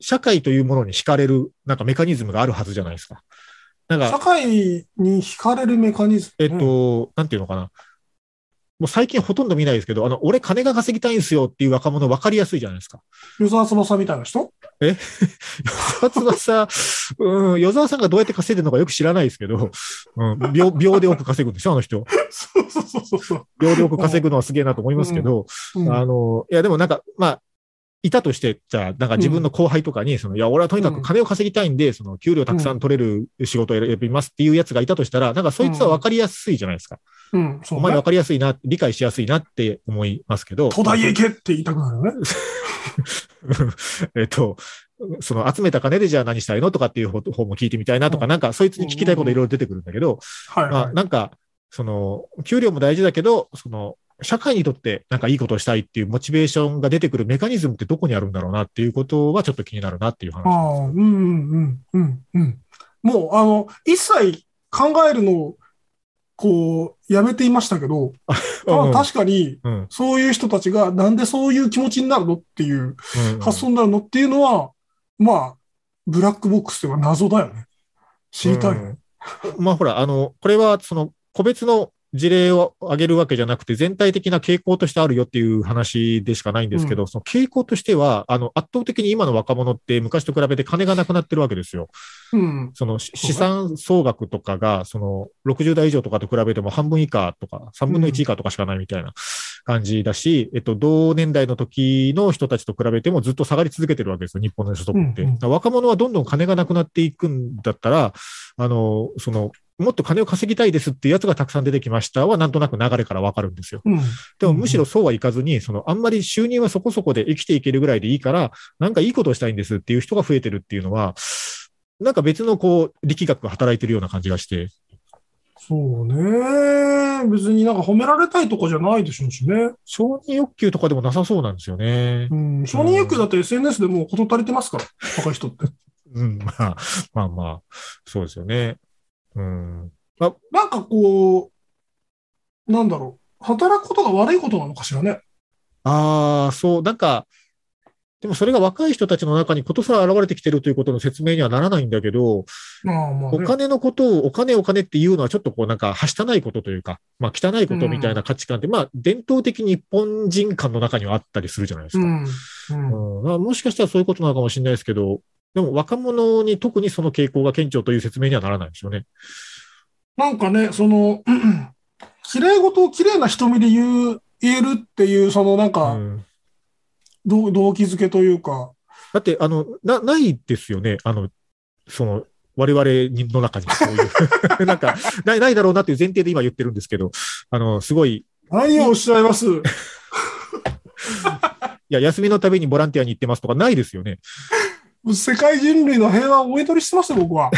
Speaker 2: 社会というものに惹かれる、なんかメカニズムがあるはずじゃないですか。なん
Speaker 3: 社
Speaker 2: か、
Speaker 3: 会に惹かれるメカニズム？
Speaker 2: えっと、なんていうのかな。もう最近ほとんど見ないですけど、あの、俺金が稼ぎたいんすよっていう若者分かりやすいじゃないですか。
Speaker 3: 与沢翼みたいな人？
Speaker 2: 与沢翼、うん、与沢さんがどうやって稼いでるのかよく知らないですけど、うん、秒、秒で多く稼ぐんでしょあの人。
Speaker 3: そうそうそうそうそう。
Speaker 2: 秒で多く稼ぐのはすげえなと思いますけど、
Speaker 3: うん
Speaker 2: あの、いや、でもなんか、まあ、いたとして、じゃあ、なんか自分の後輩とかに、その、いや、俺はとにかく金を稼ぎたいんで、その、給料たくさん取れる仕事を選びますっていうやつがいたとしたら、なんかそいつは分かりやすいじゃないですか。
Speaker 3: うん、そうね。
Speaker 2: お前分かりやすいな、理解しやすいなって思いますけど。
Speaker 3: 東大へ行けって言いたくなるよね。
Speaker 2: えっと、その集めた金でじゃあ何したいのとかっていう方方も聞いてみたいなとか、
Speaker 3: うん
Speaker 2: なんかそいつに聞きたいこといろいろ出てくるんだけど、
Speaker 3: はい、
Speaker 2: まあ、
Speaker 3: はい。
Speaker 2: なんか、その、給料も大事だけど、その、社会にとってなんかいいことをしたいっていうモチベーションが出てくるメカニズムってどこにあるんだろうなっていうことはちょっと気になるなっていう話。
Speaker 3: ああ、うんうんうんうんうん。もう、あの、一切考えるのを、こう、やめていましたけど、
Speaker 2: うん
Speaker 3: 確かに、
Speaker 2: うん
Speaker 3: そういう人たちがなんでそういう気持ちになるのっていう
Speaker 2: うん
Speaker 3: 発想になるのっていうのは、まあ、ブラックボックスでは謎だよね。知りたいよね。
Speaker 2: まあほら、あの、これはその個別の事例を挙げるわけじゃなくて、全体的な傾向としてあるよっていう話でしかないんですけど、その傾向としては、あの、圧倒的に今の若者って昔と比べて金がなくなってるわけですよ。
Speaker 3: うん。
Speaker 2: そのし資産総額とかが、その60代以上とかと比べても半分以下とか、3分の1以下とかしかないみたいな感じだし、えっと、同年代の時の人たちと比べてもずっと下がり続けてるわけですよ、日本の所得って。
Speaker 3: うん
Speaker 2: 若者はどんどん金がなくなっていくんだったら、あの、その、もっと金を稼ぎたいですっていうやつがたくさん出てきましたは、なんとなく流れからわかるんですよ。
Speaker 3: うん。
Speaker 2: でもむしろそうはいかずに、その、あんまり収入はそこそこで生きていけるぐらいでいいから、なんかいいことをしたいんですっていう人が増えてるっていうのは、なんか別のこう、力学が働いてるような感じがして。
Speaker 3: そうね。別になんか褒められたいとかじゃないでしょうしね。
Speaker 2: 承認欲求とかでもなさそうなんですよね
Speaker 3: う。ん。承認欲求だって SNS でもうこと足りてますから、若い人って。
Speaker 2: うん、まあ、まあまあ、そうですよね。うん。
Speaker 3: なんかこう、なんだろう。働くことが悪いことなのかしらね。
Speaker 2: ああ、そう、なんか、でもそれが若い人たちの中にことさら現れてきてるということの説明にはならないんだけど、
Speaker 3: まあまあ、ね。
Speaker 2: お金のことをお金お金っていうのはちょっとこうなんか、はしたないことというか、まあ汚いことみたいな価値観って、まあ伝統的に日本人間の中にはあったりするじゃないですか。
Speaker 3: うん。うん。
Speaker 2: もしかしたらそういうことなのかもしれないですけど、でも若者に特にその傾向が顕著という説明にはならないんですよね。
Speaker 3: なんかね、その、う ん綺麗事を綺麗な瞳で言う、言えるっていう、そのなん
Speaker 2: う
Speaker 3: か、
Speaker 2: ん
Speaker 3: 動動機づけというか、
Speaker 2: だって、あの、な、ないですよね。あの、その、我々の中にそういう、なんか、ない、ないだろうなっていう前提で今言ってるんですけど、あの、すごい、い
Speaker 3: 何をおっしゃいます？
Speaker 2: や、休みのたびにボランティアに行ってますとかないですよね。
Speaker 3: 世界人類の平和をお祈りしてますよ、僕は。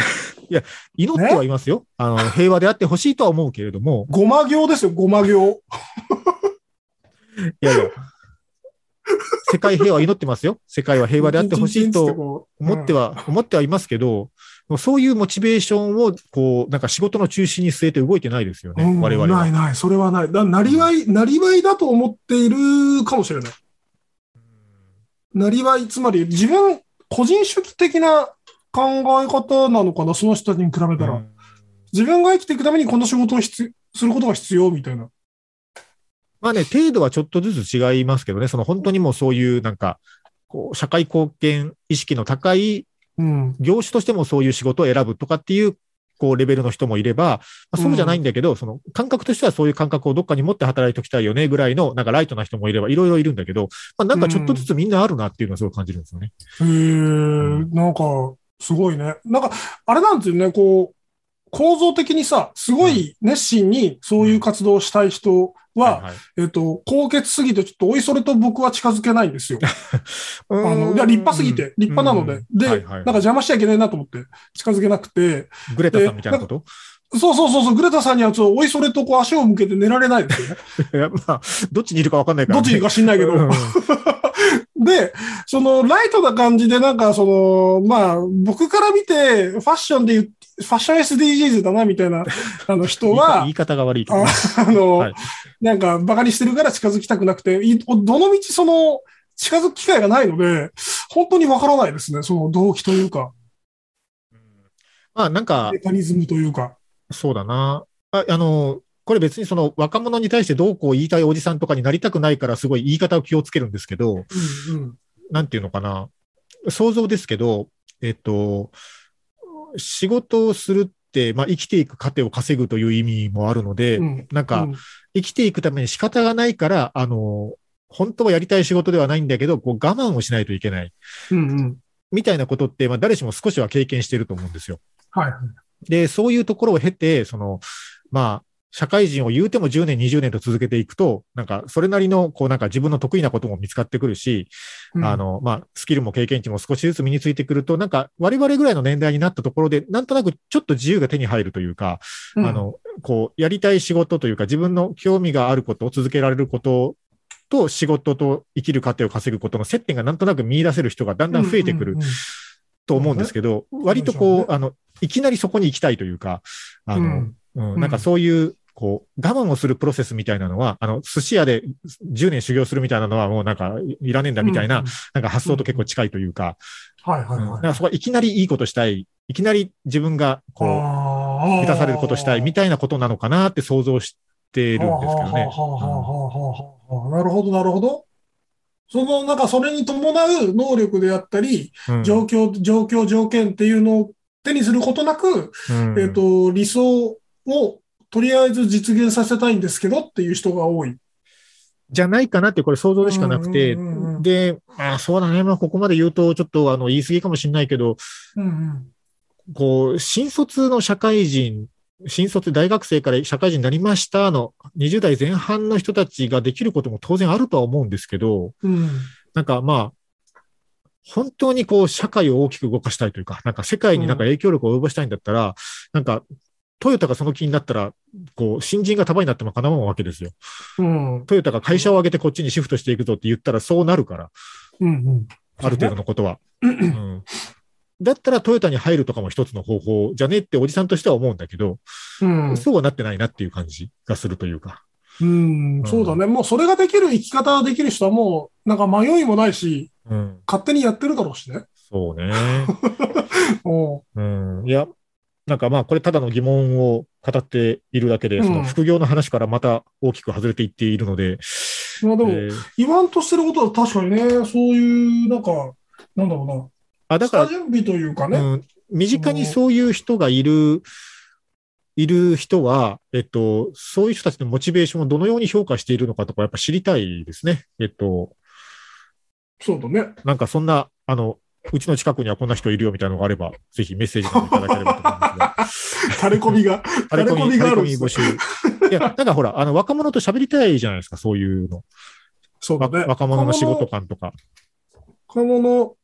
Speaker 2: 祈ってはいますよ。あの、平和であってほしいとは思うけれども、
Speaker 3: ごま行ですよ、ごま行。
Speaker 2: いやいや、世界平和祈ってますよ。世界は平和であってほしいと思って
Speaker 3: は。
Speaker 2: は、思ってはいますけど、そういうモチベーションを、こう、なんか仕事の中心に据えて動いてないですよね、
Speaker 3: うん
Speaker 2: 我々は。
Speaker 3: ないない、それはない。だなりわい、なりわいだと思っているかもしれない。なりわい、つまり自分、個人主義的な考え方なのかな、その人たちに比べたら。
Speaker 2: うん
Speaker 3: 自分が生きていくためにこの仕事を必することが必要みたいな。
Speaker 2: まあね、程度はちょっとずつ違いますけどね、その本当にもうそういうなんか、こう、社会貢献意識の高い
Speaker 3: うん。
Speaker 2: 業種としてもそういう仕事を選ぶとかっていう、こう、レベルの人もいれば、まあ、そうじゃないんだけど、その感覚としてはそういう感覚をどっかに持って働いておきたいよねぐらいの、なんかライトな人もいれば、いろいろいるんだけど、まあ、なんかちょっとずつみんなあるなっていうのはすごい感じるんですよね。
Speaker 3: へえ、なんか、すごいね。なんか、あれなんですよね、こう、構造的にさ、すごい熱心にそういう活動をしたい人は、
Speaker 2: いはい
Speaker 3: えっと、高潔すぎて、ちょっとおいそれと僕は近づけないんですよ。あの、いや、立派すぎて、立派なので。で、
Speaker 2: はいはい
Speaker 3: なんか邪魔しちゃいけないなと思って、近づけなくて、
Speaker 2: グレタさんみたいなこと？
Speaker 3: そうそうそうそう、グレタさんにはちょっとおいそれとこう足を向けて寝られないですよね。
Speaker 2: いや、まあ、どっちにいるか分かんないから、ね。
Speaker 3: どっちにいるか知んないけど。
Speaker 2: うん
Speaker 3: で、そのライトな感じで、なんかその、まあ、僕から見て、ファッションで言う、ファッション SDGs だな、みたいな、あの人は
Speaker 2: 言い、方が悪いけど
Speaker 3: ああの、
Speaker 2: はい
Speaker 3: なんか、バカにしてるから近づきたくなくて、いどの道その、近づく機会がないので、本当にわからないですね。その動機というか、
Speaker 2: まあ、なんか
Speaker 3: メ、カニズムというか。
Speaker 2: そうだな。ああの、これ別にその若者に対してどうこう言いたいおじさんとかになりたくないからすごい言い方を気をつけるんですけど、
Speaker 3: うんうん。
Speaker 2: なんていうのかな。想像ですけど、えっと、仕事をするって、まあ生きていく糧を稼ぐという意味もあるので、
Speaker 3: うん
Speaker 2: なんか
Speaker 3: うん
Speaker 2: 生きていくために仕方がないから、あの、本当はやりたい仕事ではないんだけど、こう我慢をしないといけない。
Speaker 3: うんうん。
Speaker 2: みたいなことって、まあ誰しも少しは経験していると思うんですよ。
Speaker 3: はいはい。
Speaker 2: で、そういうところを経て、その、まあ、社会人を言うても10年、20年と続けていくと、なんか、それなりの、こう、なんか自分の得意なことも見つかってくるし、
Speaker 3: うん。
Speaker 2: あ、の、まあ、スキルも経験値も少しずつ身についてくると、なんか、我々ぐらいの年代になったところで、なんとなくちょっと自由が手に入るというか、
Speaker 3: うん。
Speaker 2: あ、の、こう、やりたい仕事というか、自分の興味があることを続けられることと、仕事と生きる糧を稼ぐことの接点がなんとなく見出せる人がだんだん増えてくる
Speaker 3: うんうんうん
Speaker 2: と思うんですけど、
Speaker 3: ん
Speaker 2: 割とこう、あの、いきなりそこに行きたいというか、あの、
Speaker 3: うん。
Speaker 2: うん、なんかそういう、こう、我慢をするプロセスみたいなのは、あの、寿司屋で10年修行するみたいなのはもうなんかいいらねえんだみたいな、
Speaker 3: うんうん
Speaker 2: なんか発想と結構近いというか、
Speaker 3: はいはいはい。
Speaker 2: うん。だからそこはいきなりいいことしたい、いきなり自分がこう、
Speaker 3: 満
Speaker 2: 満たされることしたいみたいなことなのかなって想像してるんですけどね。
Speaker 3: なるほど、なるほど。その、なんかそれに伴う能力であったり、
Speaker 2: うん。
Speaker 3: 状況、状況、条件っていうのを手にすることなく、
Speaker 2: うん。
Speaker 3: えっと、理想をとりあえず実現させたいんですけどっていう人が多い。
Speaker 2: じゃないかなって、これ想像でしかなくて、
Speaker 3: うんうんうんうん
Speaker 2: で、ああそうだね、まあここまで言うとちょっとあの言い過ぎかもしれないけど、
Speaker 3: うんうん。
Speaker 2: こう、新卒の社会人、新卒大学生から社会人になりましたの20代前半の人たちができることも当然あるとは思うんですけど、
Speaker 3: うん。
Speaker 2: なんかまあ、本当にこう社会を大きく動かしたいというか、なんか世界になんか影響力を及ぼしたいんだったら、なんかトヨタがその気になったら、こう、新人が束になっても構わんわけですよ。
Speaker 3: うん。
Speaker 2: トヨタが会社を挙げてこっちにシフトしていくぞって言ったらそうなるから、
Speaker 3: うん。うん。
Speaker 2: ある程度のことは。うんだったらトヨタに入るとかも一つの方法じゃねっておじさんとしては思うんだけど、
Speaker 3: うん。
Speaker 2: そうはなってないなっていう感じがするというか。
Speaker 3: うん。そうだね。もうそれができる生き方ができる人はもう、なんか迷いもないし、
Speaker 2: うん。
Speaker 3: 勝手にやってるだろうしね。
Speaker 2: そうね。
Speaker 3: おう
Speaker 2: うん。いや、なんかまあ、これただの疑問を語っているだけで、
Speaker 3: うん
Speaker 2: その副業の話からまた大きく外れていっているので、
Speaker 3: まあでも、
Speaker 2: えー
Speaker 3: 言わんとしてることは確かにね、そういう、なんか、なんだろうな。
Speaker 2: あ、だから
Speaker 3: 下、準備というかね。
Speaker 2: うん、身近にそういう人がいる、いる人は、えっと、そういう人たちのモチベーションをどのように評価しているのかとか、やっぱ知りたいですね。えっと、
Speaker 3: そうだね。
Speaker 2: なんかそんな、あの、うちの近くにはこんな人いるよみたいなのがあれば、ぜひメッセージいただければと思うんですが。
Speaker 3: 垂れ込みが。
Speaker 2: タレコミ、
Speaker 3: タレコミ
Speaker 2: タレ
Speaker 3: があるんです
Speaker 2: コミ募集。いや、なんかほら、あの、若者と喋りたいじゃないですか、そういうの。わ
Speaker 3: そうだね。
Speaker 2: 若者の仕事感とか。
Speaker 3: 若者、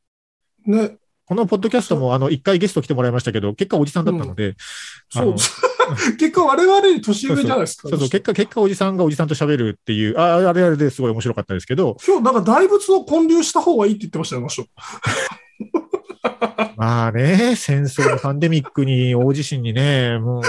Speaker 3: ね、
Speaker 2: このポッドキャストも、あの、一回ゲスト来てもらいましたけど、結果おじさんだったので、あ
Speaker 3: そう
Speaker 2: の。
Speaker 3: 結果我々より年上じゃないですか。
Speaker 2: そうそう、結果、結果おじさんがおじさんと喋るっていう、ああれあれですごい面白かったですけど、
Speaker 3: 今日なんか大仏を建立した方がいいって言ってましたよ、あの人。
Speaker 2: まあね、戦争のパンデミックに大地震にね、もう、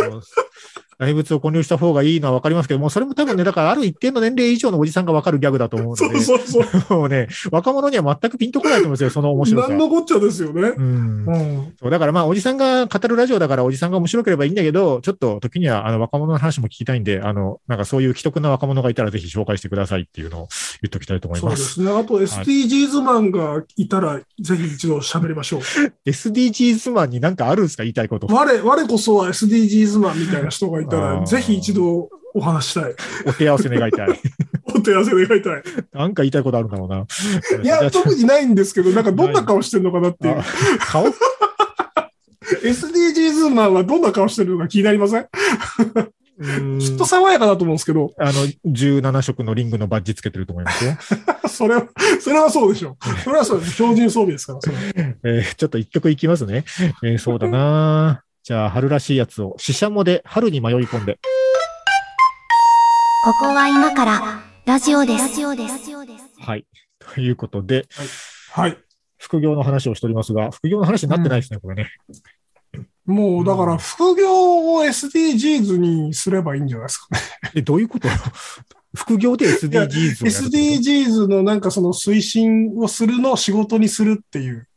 Speaker 2: 大仏を混入した方がいいのはわかりますけども、それも多分ね、だからある一定の年齢以上のおじさんがわかるギャグだと思うので、
Speaker 3: そうそうそう。
Speaker 2: もうね、若者には全くピンとこないと思うんですよ、その面白さ。
Speaker 3: 何のこっちゃですよね。
Speaker 2: うん
Speaker 3: うん。
Speaker 2: そうだからまあ、おじさんが語るラジオだから、おじさんが面白ければいいんだけど、ちょっと時にはあの若者の話も聞きたいんで、あの、なんかそういう既得な若者がいたらぜひ紹介してくださいっていうのを言っときたいと思いま。
Speaker 3: そうですすね。あと SDGs マンがいたら、ぜひ一度喋りましょう。
Speaker 2: SDGs マンになんかあるんですか？言いたいこと。
Speaker 3: 我、我こそは SDGs マンみたいな人がいたら、ぜひ一度お話したい。
Speaker 2: お手合わせ願いたい。
Speaker 3: お手合わせ願いたい。
Speaker 2: なんか言いたいことあるんだろうな。
Speaker 3: いや、特にないんですけど、なんかどんな顔してるのかなっていう
Speaker 2: あ。顔？
Speaker 3: SDGs マンはどんな顔してるのか気になりません？きっと爽やかだと思うんですけど、
Speaker 2: あの、17色のリングのバッジつけてると思いますよ。
Speaker 3: それは、それはそうでしょう。それはそうです。標準装備ですから、それ
Speaker 2: えーちょっと一曲いきますね。えーそうだなじゃあ、春らしいやつを、ししゃもで春に迷い込んで。
Speaker 1: ここは今からラジオです。ラジオです。
Speaker 2: はい。ということで、
Speaker 3: はい。
Speaker 2: 副業の話をしておりますが、副業の話になってないですね、これね。
Speaker 3: もう、だから、副業を SDGs にすればいいんじゃないですかね。
Speaker 2: え、どういうこと？副業で SDGs を
Speaker 3: SDGs のなんかその推進をするのを仕事にするっていう。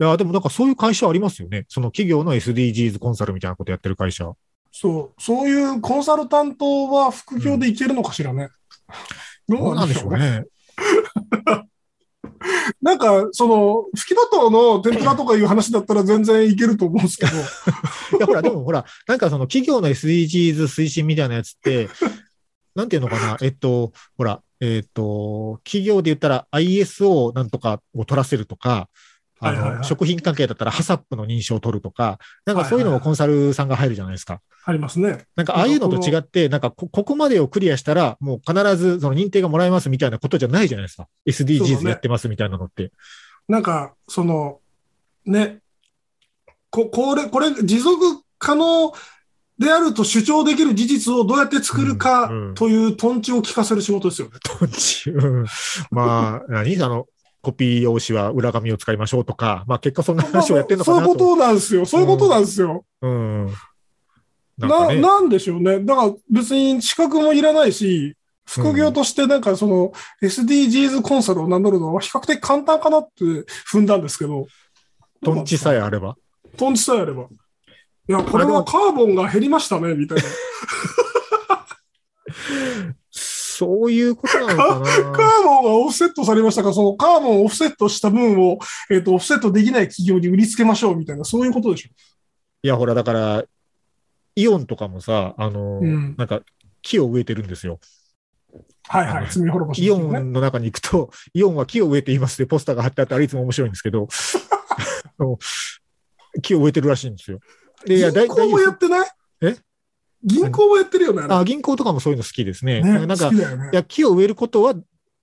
Speaker 2: いや、でもなんかそういう会社ありますよね。その企業の SDGs コンサルみたいなことやってる会社。
Speaker 3: そう、そういうコンサルタントは副業でいけるのかしらね。
Speaker 2: どうなんでしょう。ね。
Speaker 3: なんか、その、吹きの塔の天ぷらとかいう話だったら全然いけると思うんですけど、
Speaker 2: いや、ほら、でもほら、なんかその企業の SDGs 推進みたいなやつって、なんていうのかな、えっと、ほら、えっと、企業で言ったら ISO なんとかを取らせるとか、あの、
Speaker 3: はいはいはい
Speaker 2: 食品関係だったらハサップの認証を取るとか、なんかそういうのをコンサルさんが入るじゃないですか。
Speaker 3: ありますね。
Speaker 2: なんかああいうのと違って、なんかこここまでをクリアしたら、もう必ずその認定がもらえますみたいなことじゃないじゃないですか。SDGs
Speaker 3: ね
Speaker 2: やってますみたいなのって。
Speaker 3: なんか、その、ね、こ、これ、これ、持続可能であると主張できる事実をどうやって作るか
Speaker 2: うんうん
Speaker 3: というトンチを聞かせる仕事ですよね。
Speaker 2: うんまあ、何？あの、コピー用紙は裏紙を使いましょうとか、まあ結果そんな話をやってんのかなと。
Speaker 3: そういうことなんですよ。そういうことなんですよ。
Speaker 2: うん。なん
Speaker 3: な、
Speaker 2: かね。
Speaker 3: なんでしょうね。だから別に資格もいらないし、副業としてなんかその SDGs コンサルを名乗るのは比較的簡単かなって踏んだんですけど。
Speaker 2: トンチさえあれば。
Speaker 3: トンチさえあれば。いや、これはカーボンが減りましたね、みたいな。
Speaker 2: そういうことなのか
Speaker 3: カーボンがオフセットされましたが、そのカーボンをオフセットした分を、えっ、と、オフセットできない企業に売りつけましょうみたいな、そういうことでしょ？
Speaker 2: いや、ほら、だから、イオンとかもさ、あの、
Speaker 3: うん
Speaker 2: なんか、木を植えてるんですよ。
Speaker 3: はいはい、罪滅ぼし
Speaker 2: イオ。ンの中に行くと、イオンは木を植えていますでポスターが貼ってあって、あれいつも面白いんですけど、木を植えてるらしいんですよ。でいや
Speaker 3: 銀行もやってない？
Speaker 2: え
Speaker 3: 銀行もやってるよね、あ
Speaker 2: 銀行とかもそういうの好きですね。
Speaker 3: ね、
Speaker 2: なんか
Speaker 3: ね
Speaker 2: 木を植えることは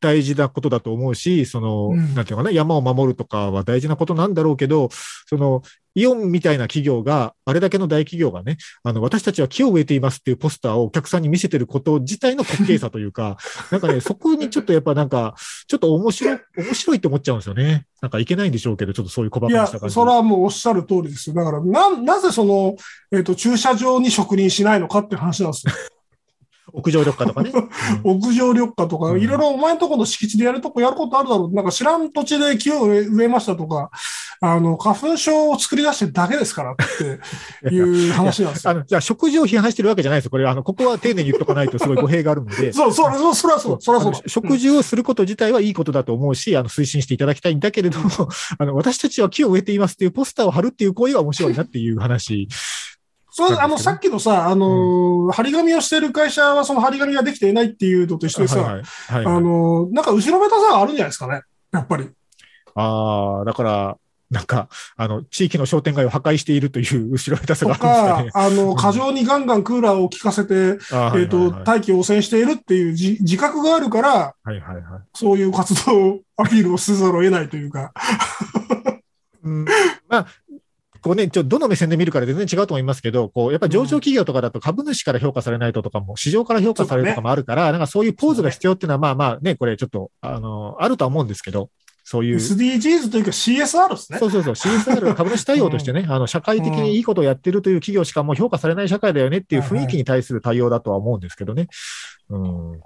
Speaker 2: 大事なことだと思うし、その、
Speaker 3: うん
Speaker 2: なんていうのかな、山を守るとかは大事なことなんだろうけど、その、イオンみたいな企業が、あれだけの大企業がね、あの、私たちは木を植えていますっていうポスターをお客さんに見せてること自体の滑稽さというか、なんかね、そこにちょっとやっぱなんか、ちょっと面白い、面白いって思っちゃうんですよね。なんかいけないんでしょうけど、ちょっとそういう小馬鹿にした感じ。
Speaker 3: それはもうおっしゃる通りですよ。だから、な、なぜその、えっ、と、駐車場に植林しないのかって話なんですよ。
Speaker 2: 屋上緑化とかね。う ん
Speaker 3: 屋上緑化とか、
Speaker 2: うん
Speaker 3: いろいろお前んとこの敷地でやるとこやることあるだろう。なんか知らん土地で木を植えましたとか、あの、花粉症を作り出してるだけですからっていう話なんですよ。
Speaker 2: あの、じゃあ食事を批判してるわけじゃないですよ。これ、あの、ここは丁寧に言っとかないとすごい語弊があるので。
Speaker 3: そう、そう、そう、そらそう、そらそう。
Speaker 2: 食事をすること自体はいいことだと思うし、あの、推進していただきたいんだけれども、あの、私たちは木を植えていますっていうポスターを貼るっていう行為が面白いなっていう話。
Speaker 3: それ、あの、さっきのさ、あのー、張り紙をしてる会社はその張り紙ができていないっていうのと一緒でさ、あのー、なんか後ろめたさがあるんじゃないですかね。やっぱり。
Speaker 2: ああ、だから、なんか、あの、地域の商店街を破壊しているという 後ろめたさ
Speaker 3: と
Speaker 2: があるんですか
Speaker 3: か、
Speaker 2: ね。
Speaker 3: あの、過剰にガンガンクーラーを効かせて、えっ、と、
Speaker 2: はいはいはい
Speaker 3: 大気を汚染しているっていうじ自覚があるから、
Speaker 2: はいはいはい。
Speaker 3: そういう活動アピールをせざるを得ないというか。
Speaker 2: うんまあ、こうね、ちょどの目線で見るから全然違うと思いますけど、こう、やっぱ上場企業とかだと株主から評価されないととかも、市場から評価されるとかもあるから、なんかそういうポーズが必要っていうのは、まあまあね、これちょっと、あの、あるとは思うんですけど、そういう。
Speaker 3: SDGs というか CSR ですね
Speaker 2: そ。うそうそう、CSR 株主対応としてね、あの、社会的にいいことをやってるという企業しかもう評価されない社会だよねっていう雰囲気に対する対応だとは思うんですけどね。うん。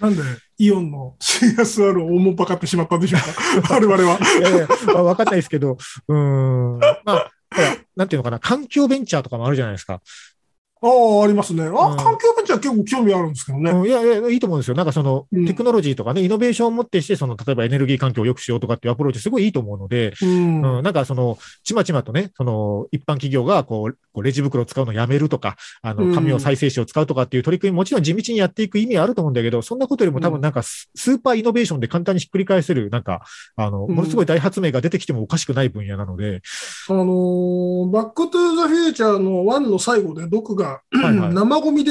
Speaker 3: なんで、イオンの CSR をおもんぱかってしまったんでしょうか？我々は。
Speaker 2: いやいや、まあ、わかんないですけど、うーん。まあ、なんていうのかな、環境ベンチャーとかもあるじゃないですか。
Speaker 3: ああ、ありますね。あ、
Speaker 2: うん
Speaker 3: 環境ベンチャー結構興味あるんですけどね。
Speaker 2: うん、いやいや、いいと思うんですよ。なんかその、
Speaker 3: うん
Speaker 2: テクノロジーとかね、イノベーションをもってして、その、例えばエネルギー環境を良くしようとかっていうアプローチすごいいいと思うので、
Speaker 3: うん。
Speaker 2: うん、なんかその、ちまちまとね、その、一般企業がこう、こうレジ袋を使うのをやめるとか、あ
Speaker 3: うん
Speaker 2: の、紙を再生紙を使うとかっていう取り組みもちろん地道にやっていく意味はあると思うんだけど、そんなことよりも多分なんかス、スーパーイノベーションで簡単にひっくり返せる、なんか、あの、
Speaker 3: うん
Speaker 2: ものすごい大発明が出てきてもおかしくない分野なので、
Speaker 3: あのーバックトゥーザフューチャーの1の最後で、ドクが、
Speaker 2: はいはい
Speaker 3: 生ゴミで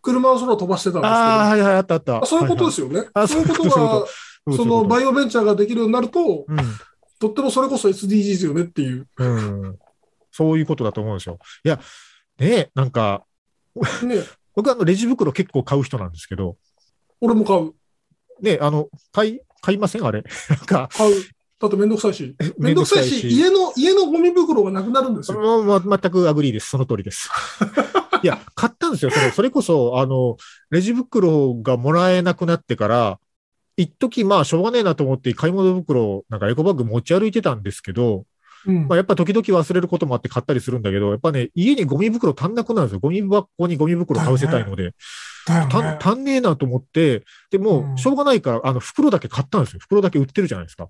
Speaker 3: 車の空を飛ばしてたんですけど、
Speaker 2: ああ、はいはい、あったあった。
Speaker 3: あそういうことですすよね。
Speaker 2: あ
Speaker 3: そういうこと
Speaker 2: そういうこ
Speaker 3: が、
Speaker 2: と
Speaker 3: そのバイオベンチャーができるようになると、
Speaker 2: うん。
Speaker 3: とってもそれこそ SDGs よねっていう。
Speaker 2: うん。そういうことだと思うんですよ。いや、ねえ、なんか、
Speaker 3: ね、
Speaker 2: 僕はあの、レジ袋結構買う人なんですけど、
Speaker 3: 俺も買う。
Speaker 2: ねえ、あの、買い、買いません？あれ。なんか、
Speaker 3: 買う。だってめんどくさいし。めんどくさいし、家の、家のゴミ袋がなくなるんですよ。
Speaker 2: ま全く agree です。その通りです。いや、買ったんですよ。それそれこそ、あの、レジ袋がもらえなくなってから、一時まあ、しょうがねえなと思って、買い物袋、なんかエコバッグ持ち歩いてたんですけど、
Speaker 3: うん
Speaker 2: まあ、やっぱ時々忘れることもあって買ったりするんだけど、やっぱね、家にゴミ袋足んなくなるんですよ。ゴミ箱にゴミ袋買わせたいので。足んねえなと思って、でも
Speaker 3: う、ん
Speaker 2: しょうがないから、あの、袋だけ買ったんですよ。袋だけ売ってるじゃないですか。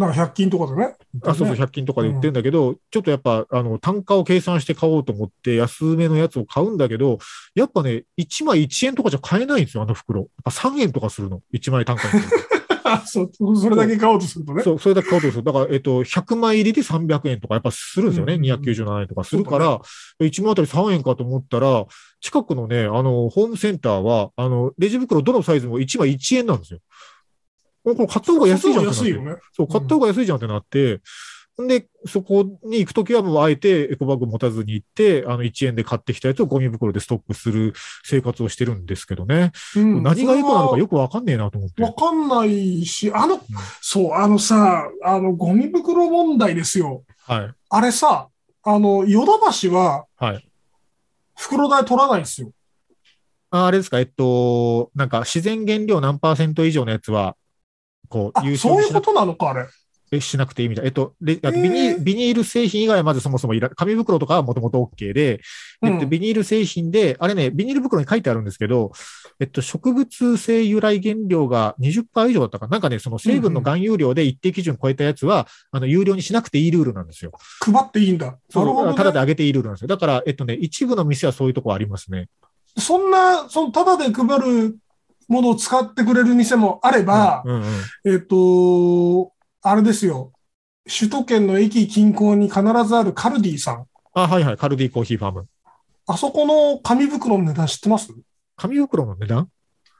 Speaker 3: なんか100均とかでね。
Speaker 2: あ、そうそう、
Speaker 3: ね
Speaker 2: 100均とかで売ってるんだけど、ちょっとやっぱ、あの、単価を計算して買おうと思って、安めのやつを買うんだけど、やっぱね、1枚1円とかじゃ買えないんですよ、あの袋。やっぱ3円とかするの。1枚単価に
Speaker 3: そう、それだけ買おうとするとね
Speaker 2: と。。そう、それだけ買おうとする。だから、えっと、100枚入りで300円とかやっぱするんですよね。
Speaker 3: うん
Speaker 2: 297円とかするから、1枚あたり3円かと思ったら、近くのね、あの、ホームセンターは、あの、レジ袋どのサイズも1枚1円なんですよ。これ買った方が安いじゃんってなって
Speaker 3: 安いよね。
Speaker 2: そう、買った方が安いじゃんってなって、んで、そこに行くときはもうあえてエコバッグ持たずに行って、あの1円で買ってきたやつをゴミ袋でストックする生活をしてるんですけどね。
Speaker 3: うん
Speaker 2: 何がエコなのかよくわかんねえなと思って。
Speaker 3: わかんないし、あの、そう、あのさ、あの、ゴミ袋問題ですよ。
Speaker 2: はい。
Speaker 3: あれさ、あの、ヨドバシは
Speaker 2: はい。
Speaker 3: 袋代取らないんですよ。
Speaker 2: ああれですか、えっと、なんか自然原料何パーセント以上のやつは、こう、
Speaker 3: あ
Speaker 2: 優、
Speaker 3: そういうことなのか、あれ。
Speaker 2: えしなくていいみたい。えっと、ビニールビニール製品以外はまずそもそもいら、紙袋とかはもともと OK で、えっと、
Speaker 3: うん
Speaker 2: ビニール製品で、あれね、ビニール袋に書いてあるんですけど、えっと、植物性由来原料が20%以上だったかななんかね、その成分の含有量で一定基準超えたやつは、あの、有料にしなくていいルールなんですよ。
Speaker 3: 配っていいんだ。
Speaker 2: そう、
Speaker 3: ね。
Speaker 2: ただで上げていいルールなんですよ。だから、えっとね、一部の店はそういうとこありますね。
Speaker 3: そんな、その、ただで配るものを使ってくれる店もあれば、
Speaker 2: うんうん。
Speaker 3: えっと、あれですよ。首都圏の駅近郊に必ずあるカルディさん。
Speaker 2: あ、はいはい。カルディコーヒーファーム。
Speaker 3: あそこの紙袋の値段知ってます？
Speaker 2: 紙袋の値段？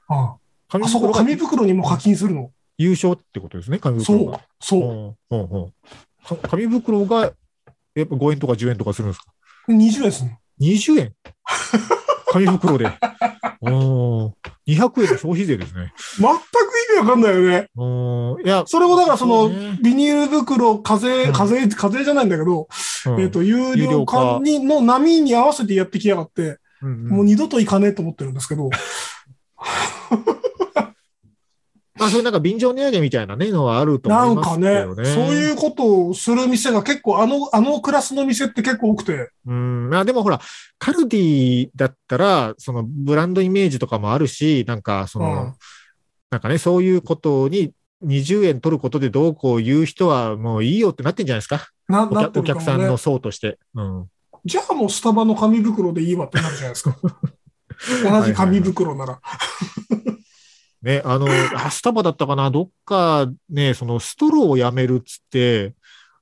Speaker 3: あ
Speaker 2: 紙
Speaker 3: あそこ紙袋にも課金するの？
Speaker 2: 優勝ってことですね、紙
Speaker 3: そう
Speaker 2: 袋が。、
Speaker 3: そう。
Speaker 2: うんうんうんか紙袋が、やっぱ5円とか10円とかするんですか
Speaker 3: ？20円ですね。
Speaker 2: 20円？紙袋で。うん。200円の消費税ですね。
Speaker 3: 全く意味わかんないよね。
Speaker 2: うん。いや、
Speaker 3: それもだからその、ビニール袋、課税、
Speaker 2: うん
Speaker 3: 課税、課税じゃないんだけど、
Speaker 2: うん
Speaker 3: えっ、と、有
Speaker 2: 有
Speaker 3: 料
Speaker 2: 料化
Speaker 3: 化にの波に合わせてやってきやがって、
Speaker 2: うんうん
Speaker 3: もう二度と行かねえと思ってるんですけど、
Speaker 2: まあ、そういうなんか便乗値上げみたいなね、のはあると
Speaker 3: なんか
Speaker 2: 思いますけ
Speaker 3: ね
Speaker 2: どね。
Speaker 3: そういうことをする店が結構、あの、あのクラスの店って結構多くて、
Speaker 2: うん。まあでもほら、カルディだったら、そのブランドイメージとかもあるし、なんかその、
Speaker 3: うん
Speaker 2: なんかね、そういうことに20円取ることでどうこう言う人はもういいよってなってんじゃないですか。
Speaker 3: な、
Speaker 2: お
Speaker 3: なって
Speaker 2: 客お客さんの。層として。うん。
Speaker 3: じゃあもうスタバの紙袋でいいわってなるじゃないですか。同じ紙袋なら。
Speaker 2: ね、あの、あスタバだったかな、どっかね、そのストローをやめるっつって、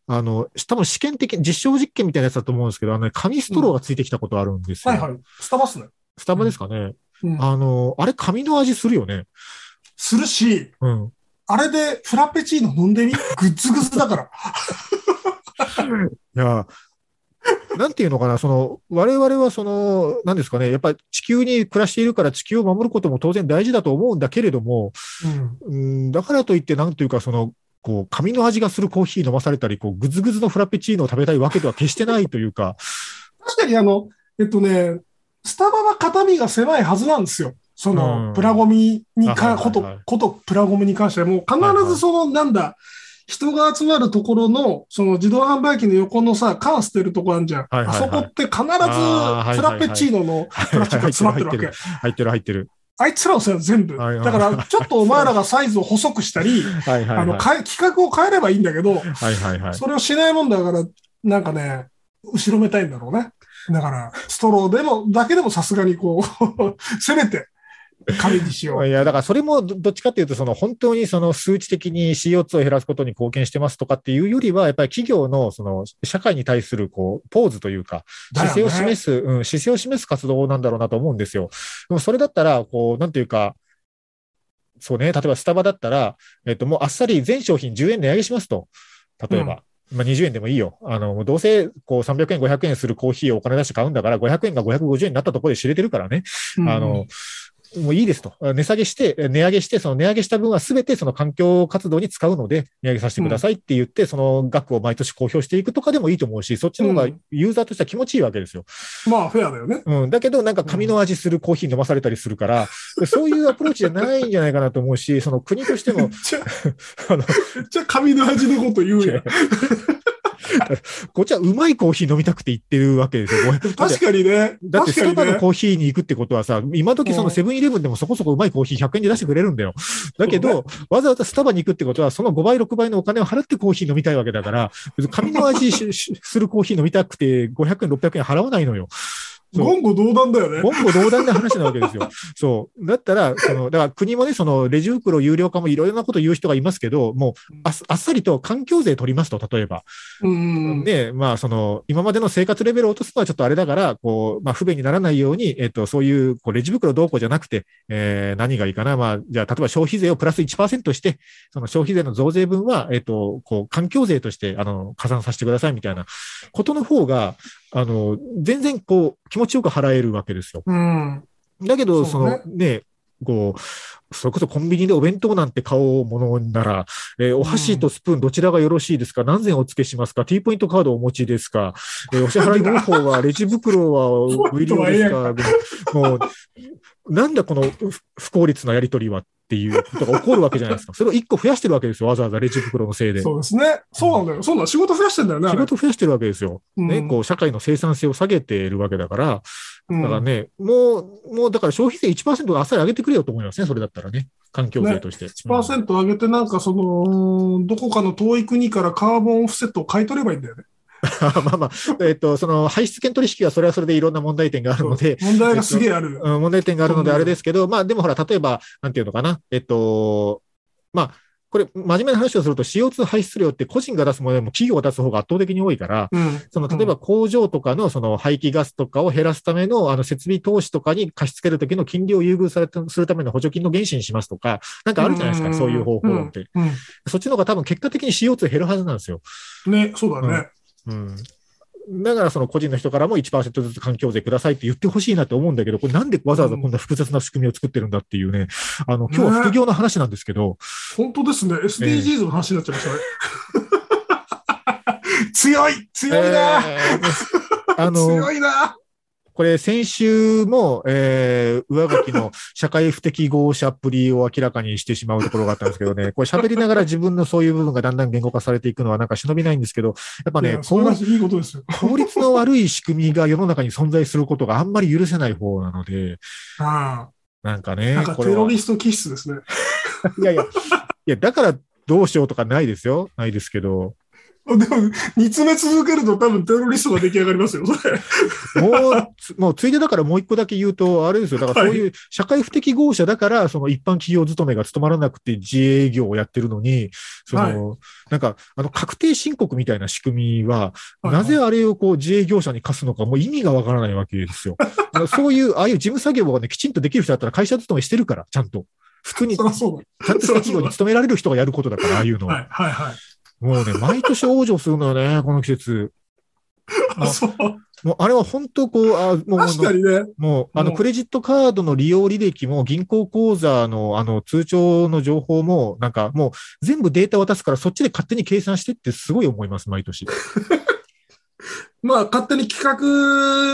Speaker 2: あの、多分試験的、実証実験みたいなやつだと思うんですけど、あのね、紙ストローがついてきたことあるんですよ。
Speaker 3: はいはい。スタバっすね。
Speaker 2: スタバですかね？
Speaker 3: うん
Speaker 2: あの、あれ紙の味するよね。
Speaker 3: するし、
Speaker 2: うん。
Speaker 3: あれでフラペチーノ飲んでみ？グッズグズだから。
Speaker 2: いや、なんていうのかな、その、我々はその、なんですかね、やっぱり地球に暮らしているから地球を守ることも当然大事だと思うんだけれども、
Speaker 3: うん。
Speaker 2: うん、だからといって、なんというか、その、こう、紙の味がするコーヒー飲まされたり、こう、ぐずぐずのフラペチーノを食べたいわけでは決してないというか、
Speaker 3: 確かにあの、えっとね、スタバは肩身が狭いはずなんですよ。その、
Speaker 2: うん
Speaker 3: プラゴミに
Speaker 2: あ
Speaker 3: か、
Speaker 2: はいはいはい
Speaker 3: こと、ことプラゴミに関しては、もう必ずその、なんだ、人が集まるところの、その自動販売機の横のさ、缶捨てるとこあるじゃん。
Speaker 2: はいはいはい
Speaker 3: あそこって必ずフラペチーノのプラスチックが詰まってるわけ。
Speaker 2: 入ってる入ってる。
Speaker 3: あいつらのせいは全部。だから、ちょっとお前らがサイズを細くしたり、
Speaker 2: はいはいはい。
Speaker 3: あの、企画を変えればいいんだけど、
Speaker 2: はいはいはい。
Speaker 3: それをしないもんだから、なんかね、後ろめたいんだろうね。だから、ストローでも、だけでもさすがにこう、せめて、紙にしよう。
Speaker 2: いや、だからそれもどどっちかっていうと、その本当にその数値的に CO2 を減らすことに貢献してますとかっていうよりは、やっぱり企業のその社会に対するこうポーズというか、姿勢を示す、うん、姿勢を示す活動なんだろうなと思うんですよ。でもそれだったら、こう、なんていうか、そうね、例えばスタバだったら、えっと、もうあっさり全商品10円値上げしますと。例えば。まあ、20円でもいいよ。あの、どうせ、こう、300円、500円するコーヒーをお金出して買うんだから、500円が550円になったところで知れてるからね。
Speaker 3: うん
Speaker 2: あの、もういいですと。値下げして、値上げして、その値上げした分はすべてその環境活動に使うので、値上げさせてくださいって言って、その額を毎年公表していくとかでもいいと思うし、そっちの方が
Speaker 3: うん
Speaker 2: ユーザーとしては気持ちいいわけですよ。
Speaker 3: まあ、フェアだよね。
Speaker 2: うん。だけど、なんか紙の味するコーヒー飲まされたりするから、そういうアプローチじゃないんじゃないかなと思うし、その国としても
Speaker 3: めっ、ちゃ、
Speaker 2: あの、
Speaker 3: めっちゃ紙の味のこと言うやん。
Speaker 2: こっちはうまいコーヒー飲みたくて行ってるわけですよ。
Speaker 3: 確かにね。
Speaker 2: だってスタ。バのコーヒーに行くってことはさ、今時そのセブンイレブンでもそこそこうまいコーヒー100円で出してくれるんだよ。だけど、わざわざスタバに行くってことは、その5倍、6倍のお金を払ってコーヒー飲みたいわけだから、紙の味するコーヒー飲みたくて500円、600円払わないのよ。
Speaker 3: 言語道断だよね。
Speaker 2: 言語道断な話なわけですよ。そう。だったら、その、だから国もね、その、レジ袋有料化もいろいろなこと言う人がいますけど、もう、あっあっさりと環境税取りますと、例えば。
Speaker 3: うん。
Speaker 2: で、まあ、その、今までの生活レベルを落とすのはちょっとあれだから、こう、まあ、不便にならないように、えっと、そういう、こう、レジ袋どうこうじゃなくて、えー、何がいいかな。まあ、じゃあ、例えば消費税をプラス1%して、その消費税の増税分は、えっと、こう、環境税として、あの、加算させてくださいみたいなことの方が、あの、全然、こう、気持ちよく払えるわけですよ。
Speaker 3: うん。
Speaker 2: だけど、
Speaker 3: そ
Speaker 2: の
Speaker 3: ね。
Speaker 2: ね、こう、それこそコンビニでお弁当なんて買おうものなら、えーお箸とスプーンどちらがよろしいですか？何千お付けしますか ?T ポイントカードをお持ちですか、えーお支払い方法はレジ袋は 無料ですか？もう、なんだこの不不効率なやり取りはっていうことが起こるわけじゃないですか。それを一個増やしてるわけですよ。わざわざレジ袋のせいで。
Speaker 3: そうですね。そうなんだよ。そうなんだ。仕事増やしてんだよね。あ
Speaker 2: 仕
Speaker 3: れ
Speaker 2: 事増やしてるわけですよ。ね、
Speaker 3: うん
Speaker 2: こう、社会の生産性を下げているわけだから、
Speaker 3: うん
Speaker 2: だからね、もう、もうだから消費税1%があっさり上げてくれよと思いますね、それだったらね。環境税として。
Speaker 3: 1%上げて、なんかその、どこかの遠い国からカーボンオフセットを買い取ればいいんだよね。
Speaker 2: まあまあ、えっ、と、その排出権取引はそれはそれでいろんな問題点があるので、
Speaker 3: 問題がすげえある。
Speaker 2: うん問題点があるので
Speaker 3: うん
Speaker 2: あれですけど、まあでもほら、例えば、なんていうのかな、えっと、まあ、これ、真面目な話をすると CO2 排出量って個人が出すものでも企業が出す方が圧倒的に多いから、
Speaker 3: うん。
Speaker 2: その、例えば工場とかのその排気ガスとかを減らすためのあの設備投資とかに貸し付けるときの金利を優遇されたするための補助金の原資にしますとか、なんかあるじゃないですか、そういう方法論って。
Speaker 3: うん。
Speaker 2: そっちの方が多分結果的に CO2 減るはずなんですよ。
Speaker 3: うんね、そうだね。
Speaker 2: うん。だからその個人の人からも1%ずつ環境税くださいって言ってほしいなと思うんだけど、これなんでわざわざこんな複雑な仕組みを作ってるんだっていうね、あの、今日は副業の話なんですけど、
Speaker 3: 本当ですね。SDGs の話になっちゃいましたね。強い！強いな、
Speaker 2: えーあの、
Speaker 3: 強いな
Speaker 2: これ先週も、えー、上書きの社会不適合者っぷりを明らかにしてしまうところがあったんですけどね、これ喋りながら自分のそういう部分がだんだん言語化されていくのはなんか忍びないんですけど、やっぱね
Speaker 3: いや、それ
Speaker 2: 効
Speaker 3: はいいことですよ。
Speaker 2: 効率の悪い仕組みが世の中に存在することがあんまり許せない方なので、
Speaker 3: ああ。
Speaker 2: なんかね、
Speaker 3: なんかテロリスト気質ですね。
Speaker 2: いやいや、いや、だからどうしようとかないですよ。ないですけど。
Speaker 3: でも、煮詰め続けると多分テロリストが出来上がりますよ、それ。
Speaker 2: もう、つもうついでだからもう一個だけ言うと、あれですよ。だからそういう社会不適合者だから、その一般企業勤めが務まらなくて自営業をやってるのに、その、なんか、あの、確定申告みたいな仕組みは、なぜあれをこう自営業者に課すのかもう意味がわからないわけですよ。そういう、ああいう事務作業がね、きちんとできる人だったら会社勤めしてるから、ちゃんと。普通に、ち
Speaker 3: ゃ
Speaker 2: んとした企業に勤められる人がやることだから、ああいうの
Speaker 3: だ。
Speaker 2: は。
Speaker 3: はい、はい、はい。
Speaker 2: もうね、毎年往生するのよね、この季節。
Speaker 3: あ、そう。
Speaker 2: もうあれは本当こう、あもう、
Speaker 3: 確かにね。
Speaker 2: もう、あの、クレジットカードの利用履歴も、銀行口座の、あの、通帳の情報も、なんか、もう、全部データ渡すから、そっちで勝手に計算してってすごい思います、毎年。
Speaker 3: まあ、勝手に企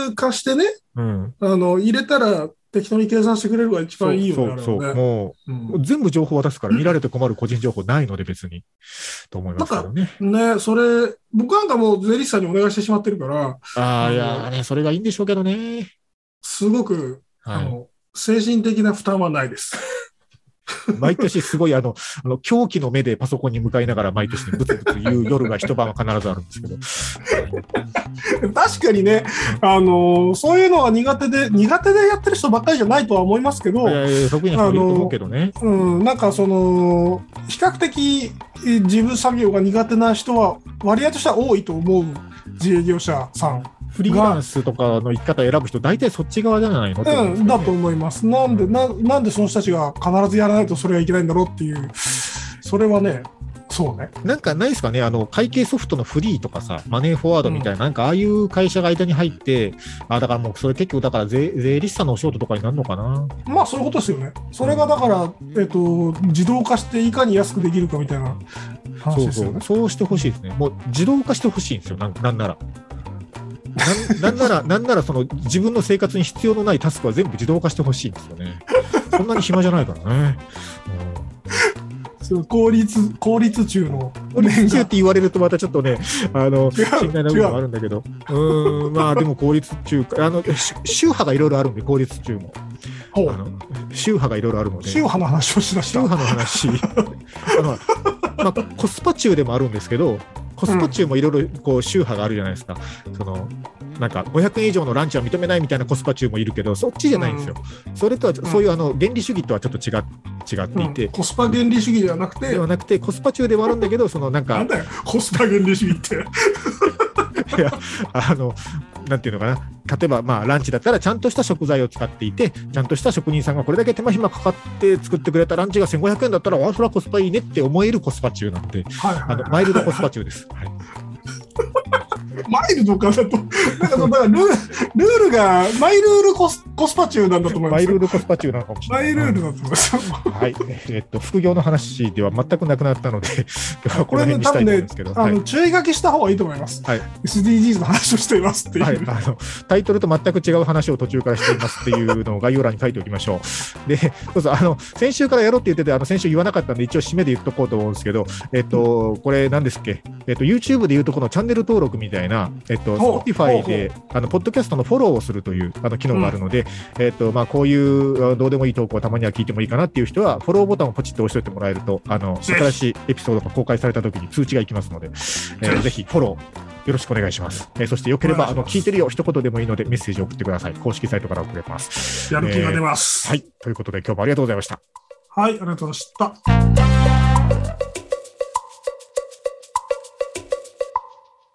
Speaker 3: 画化してね、
Speaker 2: うん。
Speaker 3: あの、入れたら適当に計算してくれるが一番いいよね、
Speaker 2: そうそうそう。も
Speaker 3: うん
Speaker 2: う、全部情報渡すから、見られて困る個人情報ないので、別に。と思いますけどね。
Speaker 3: ね、それ、僕なんかもう税理士さんにお願いしてしまってるから、
Speaker 2: ああ、いやーね、それがいいんでしょうけどね。
Speaker 3: すごく、あ
Speaker 2: はい。
Speaker 3: の、精神的な負担はないです。
Speaker 2: 毎年すごい、あの、あの狂気の目でパソコンに向かいながら、毎年ね、ブツブツ言う夜が一晩は必ずあるんですけど。
Speaker 3: 確かにね、あの、そういうのは苦手で、苦手でやってる人ばっかりじゃないとは思いますけど
Speaker 2: い、やいや、得意な人もいると思うけどね。
Speaker 3: うん、なんかその、比較的え事務作業が苦手な人は割合としては多いと思う自営業者さん。
Speaker 2: フリーランスとかの生き方選ぶ人、大体そっち側じゃないのうん
Speaker 3: だと思います。なんで、ななんでその人たちが必ずやらないとそれはいけないんだろうっていう、それはね、そうね。
Speaker 2: なんかないですかね、あの会計ソフトのフリーとかさ、マネーフォワードみたいな、なんかああいう会社が間に入って、あだからもうそれ結局、だから税税理士さんのお仕事とかになるのかな？
Speaker 3: まあそういうことですよね。それがだから、えっと、自動化していかに安くできるかみたいな話
Speaker 2: そうそう
Speaker 3: ですよね。
Speaker 2: そうしてほしいですね。もう自動化してほしいんですよ、なんなんなら。なんなんなら、なんならその自分の生活に必要のないタスクは全部自動化してほしいんですよね。そんなに暇じゃないからね。
Speaker 3: そう効率、効率中の
Speaker 2: うん、効率中って言われるとまたちょっとね、あの、信頼な部分もあるんだけど。うーん、まあでも効率中か、あの、し宗派がいろいろあるんで、効率中も。あの宗派がいろいろあるので。
Speaker 3: 宗派の話をしだした。
Speaker 2: 宗派の話、あのまあ、コスパ中でもあるんですけど、コスパ中もいろいろこう宗派があるじゃないですか。そのなんか500円以上のランチは認めないみたいなコスパ中もいるけど、そっちじゃないんですよ。それとは、
Speaker 3: ん。
Speaker 2: そういうあの原理主義とはちょっと違違っていて、
Speaker 3: うん。コスパ原理主義ではなくて
Speaker 2: で、はなくて、コスパ中ではあるんだけど、そのなんか、
Speaker 3: なんだよ、コスパ原理主義って。
Speaker 2: いや、あの、なんていうのかな、例えば、まあ、ランチだったら、ちゃんとした食材を使っていて、ちゃんとした職人さんがこれだけ手間暇かかって作ってくれたランチが1500円だったら、あ、それはコスパいいねって思えるコスパ中なんで、
Speaker 3: はいはい。
Speaker 2: あのマイルドコスパ中です。はい
Speaker 3: マイルドかだと、なんかそのだからルールルールが、マイルールコスコスパ中なんだと思いますよ。
Speaker 2: マイルドコスパ中なのかもしれない。
Speaker 3: マイルールだと思いますよ。
Speaker 2: はい。えっと、副業の話では全くなくなったので、こ
Speaker 3: これね、多分ねあの、注意書きした方がいいと思います。
Speaker 2: はい
Speaker 3: SDGs の話をしていますっていう。
Speaker 2: はい、あのタイトルと全く違う話を途中からしていますっていうのを概要欄に書いておきましょう。で、そうそう、あの、先週からやろうって言ってて、あの、先週言わなかったんで、一応締めで言っとこうと思うんですけど、えっと、これ何ですっけ、えっと、YouTube で言うとこのチャンネル登録みたいな、えっと、Spotify で、あの、ポッドキャストのフォローをするという、あの、機能があるので、えっと、まあ、こういうあどうでもいい投稿をたまには聞いてもいいかなっていう人は、フォローボタンをポチッと押しておいてもらえると、あの、新しいエピソードが公開された時に通知がいきますので、えーぜひフォロー、よろしくお願いします。えーそしてよければ、あの、聞いてるよ、一言でもいいのでメッセージを送ってください。公式サイトから送れます。
Speaker 3: やる気が出ます。
Speaker 2: はい。ということで、今日もありがとうございました。
Speaker 3: はい、ありがとうございました。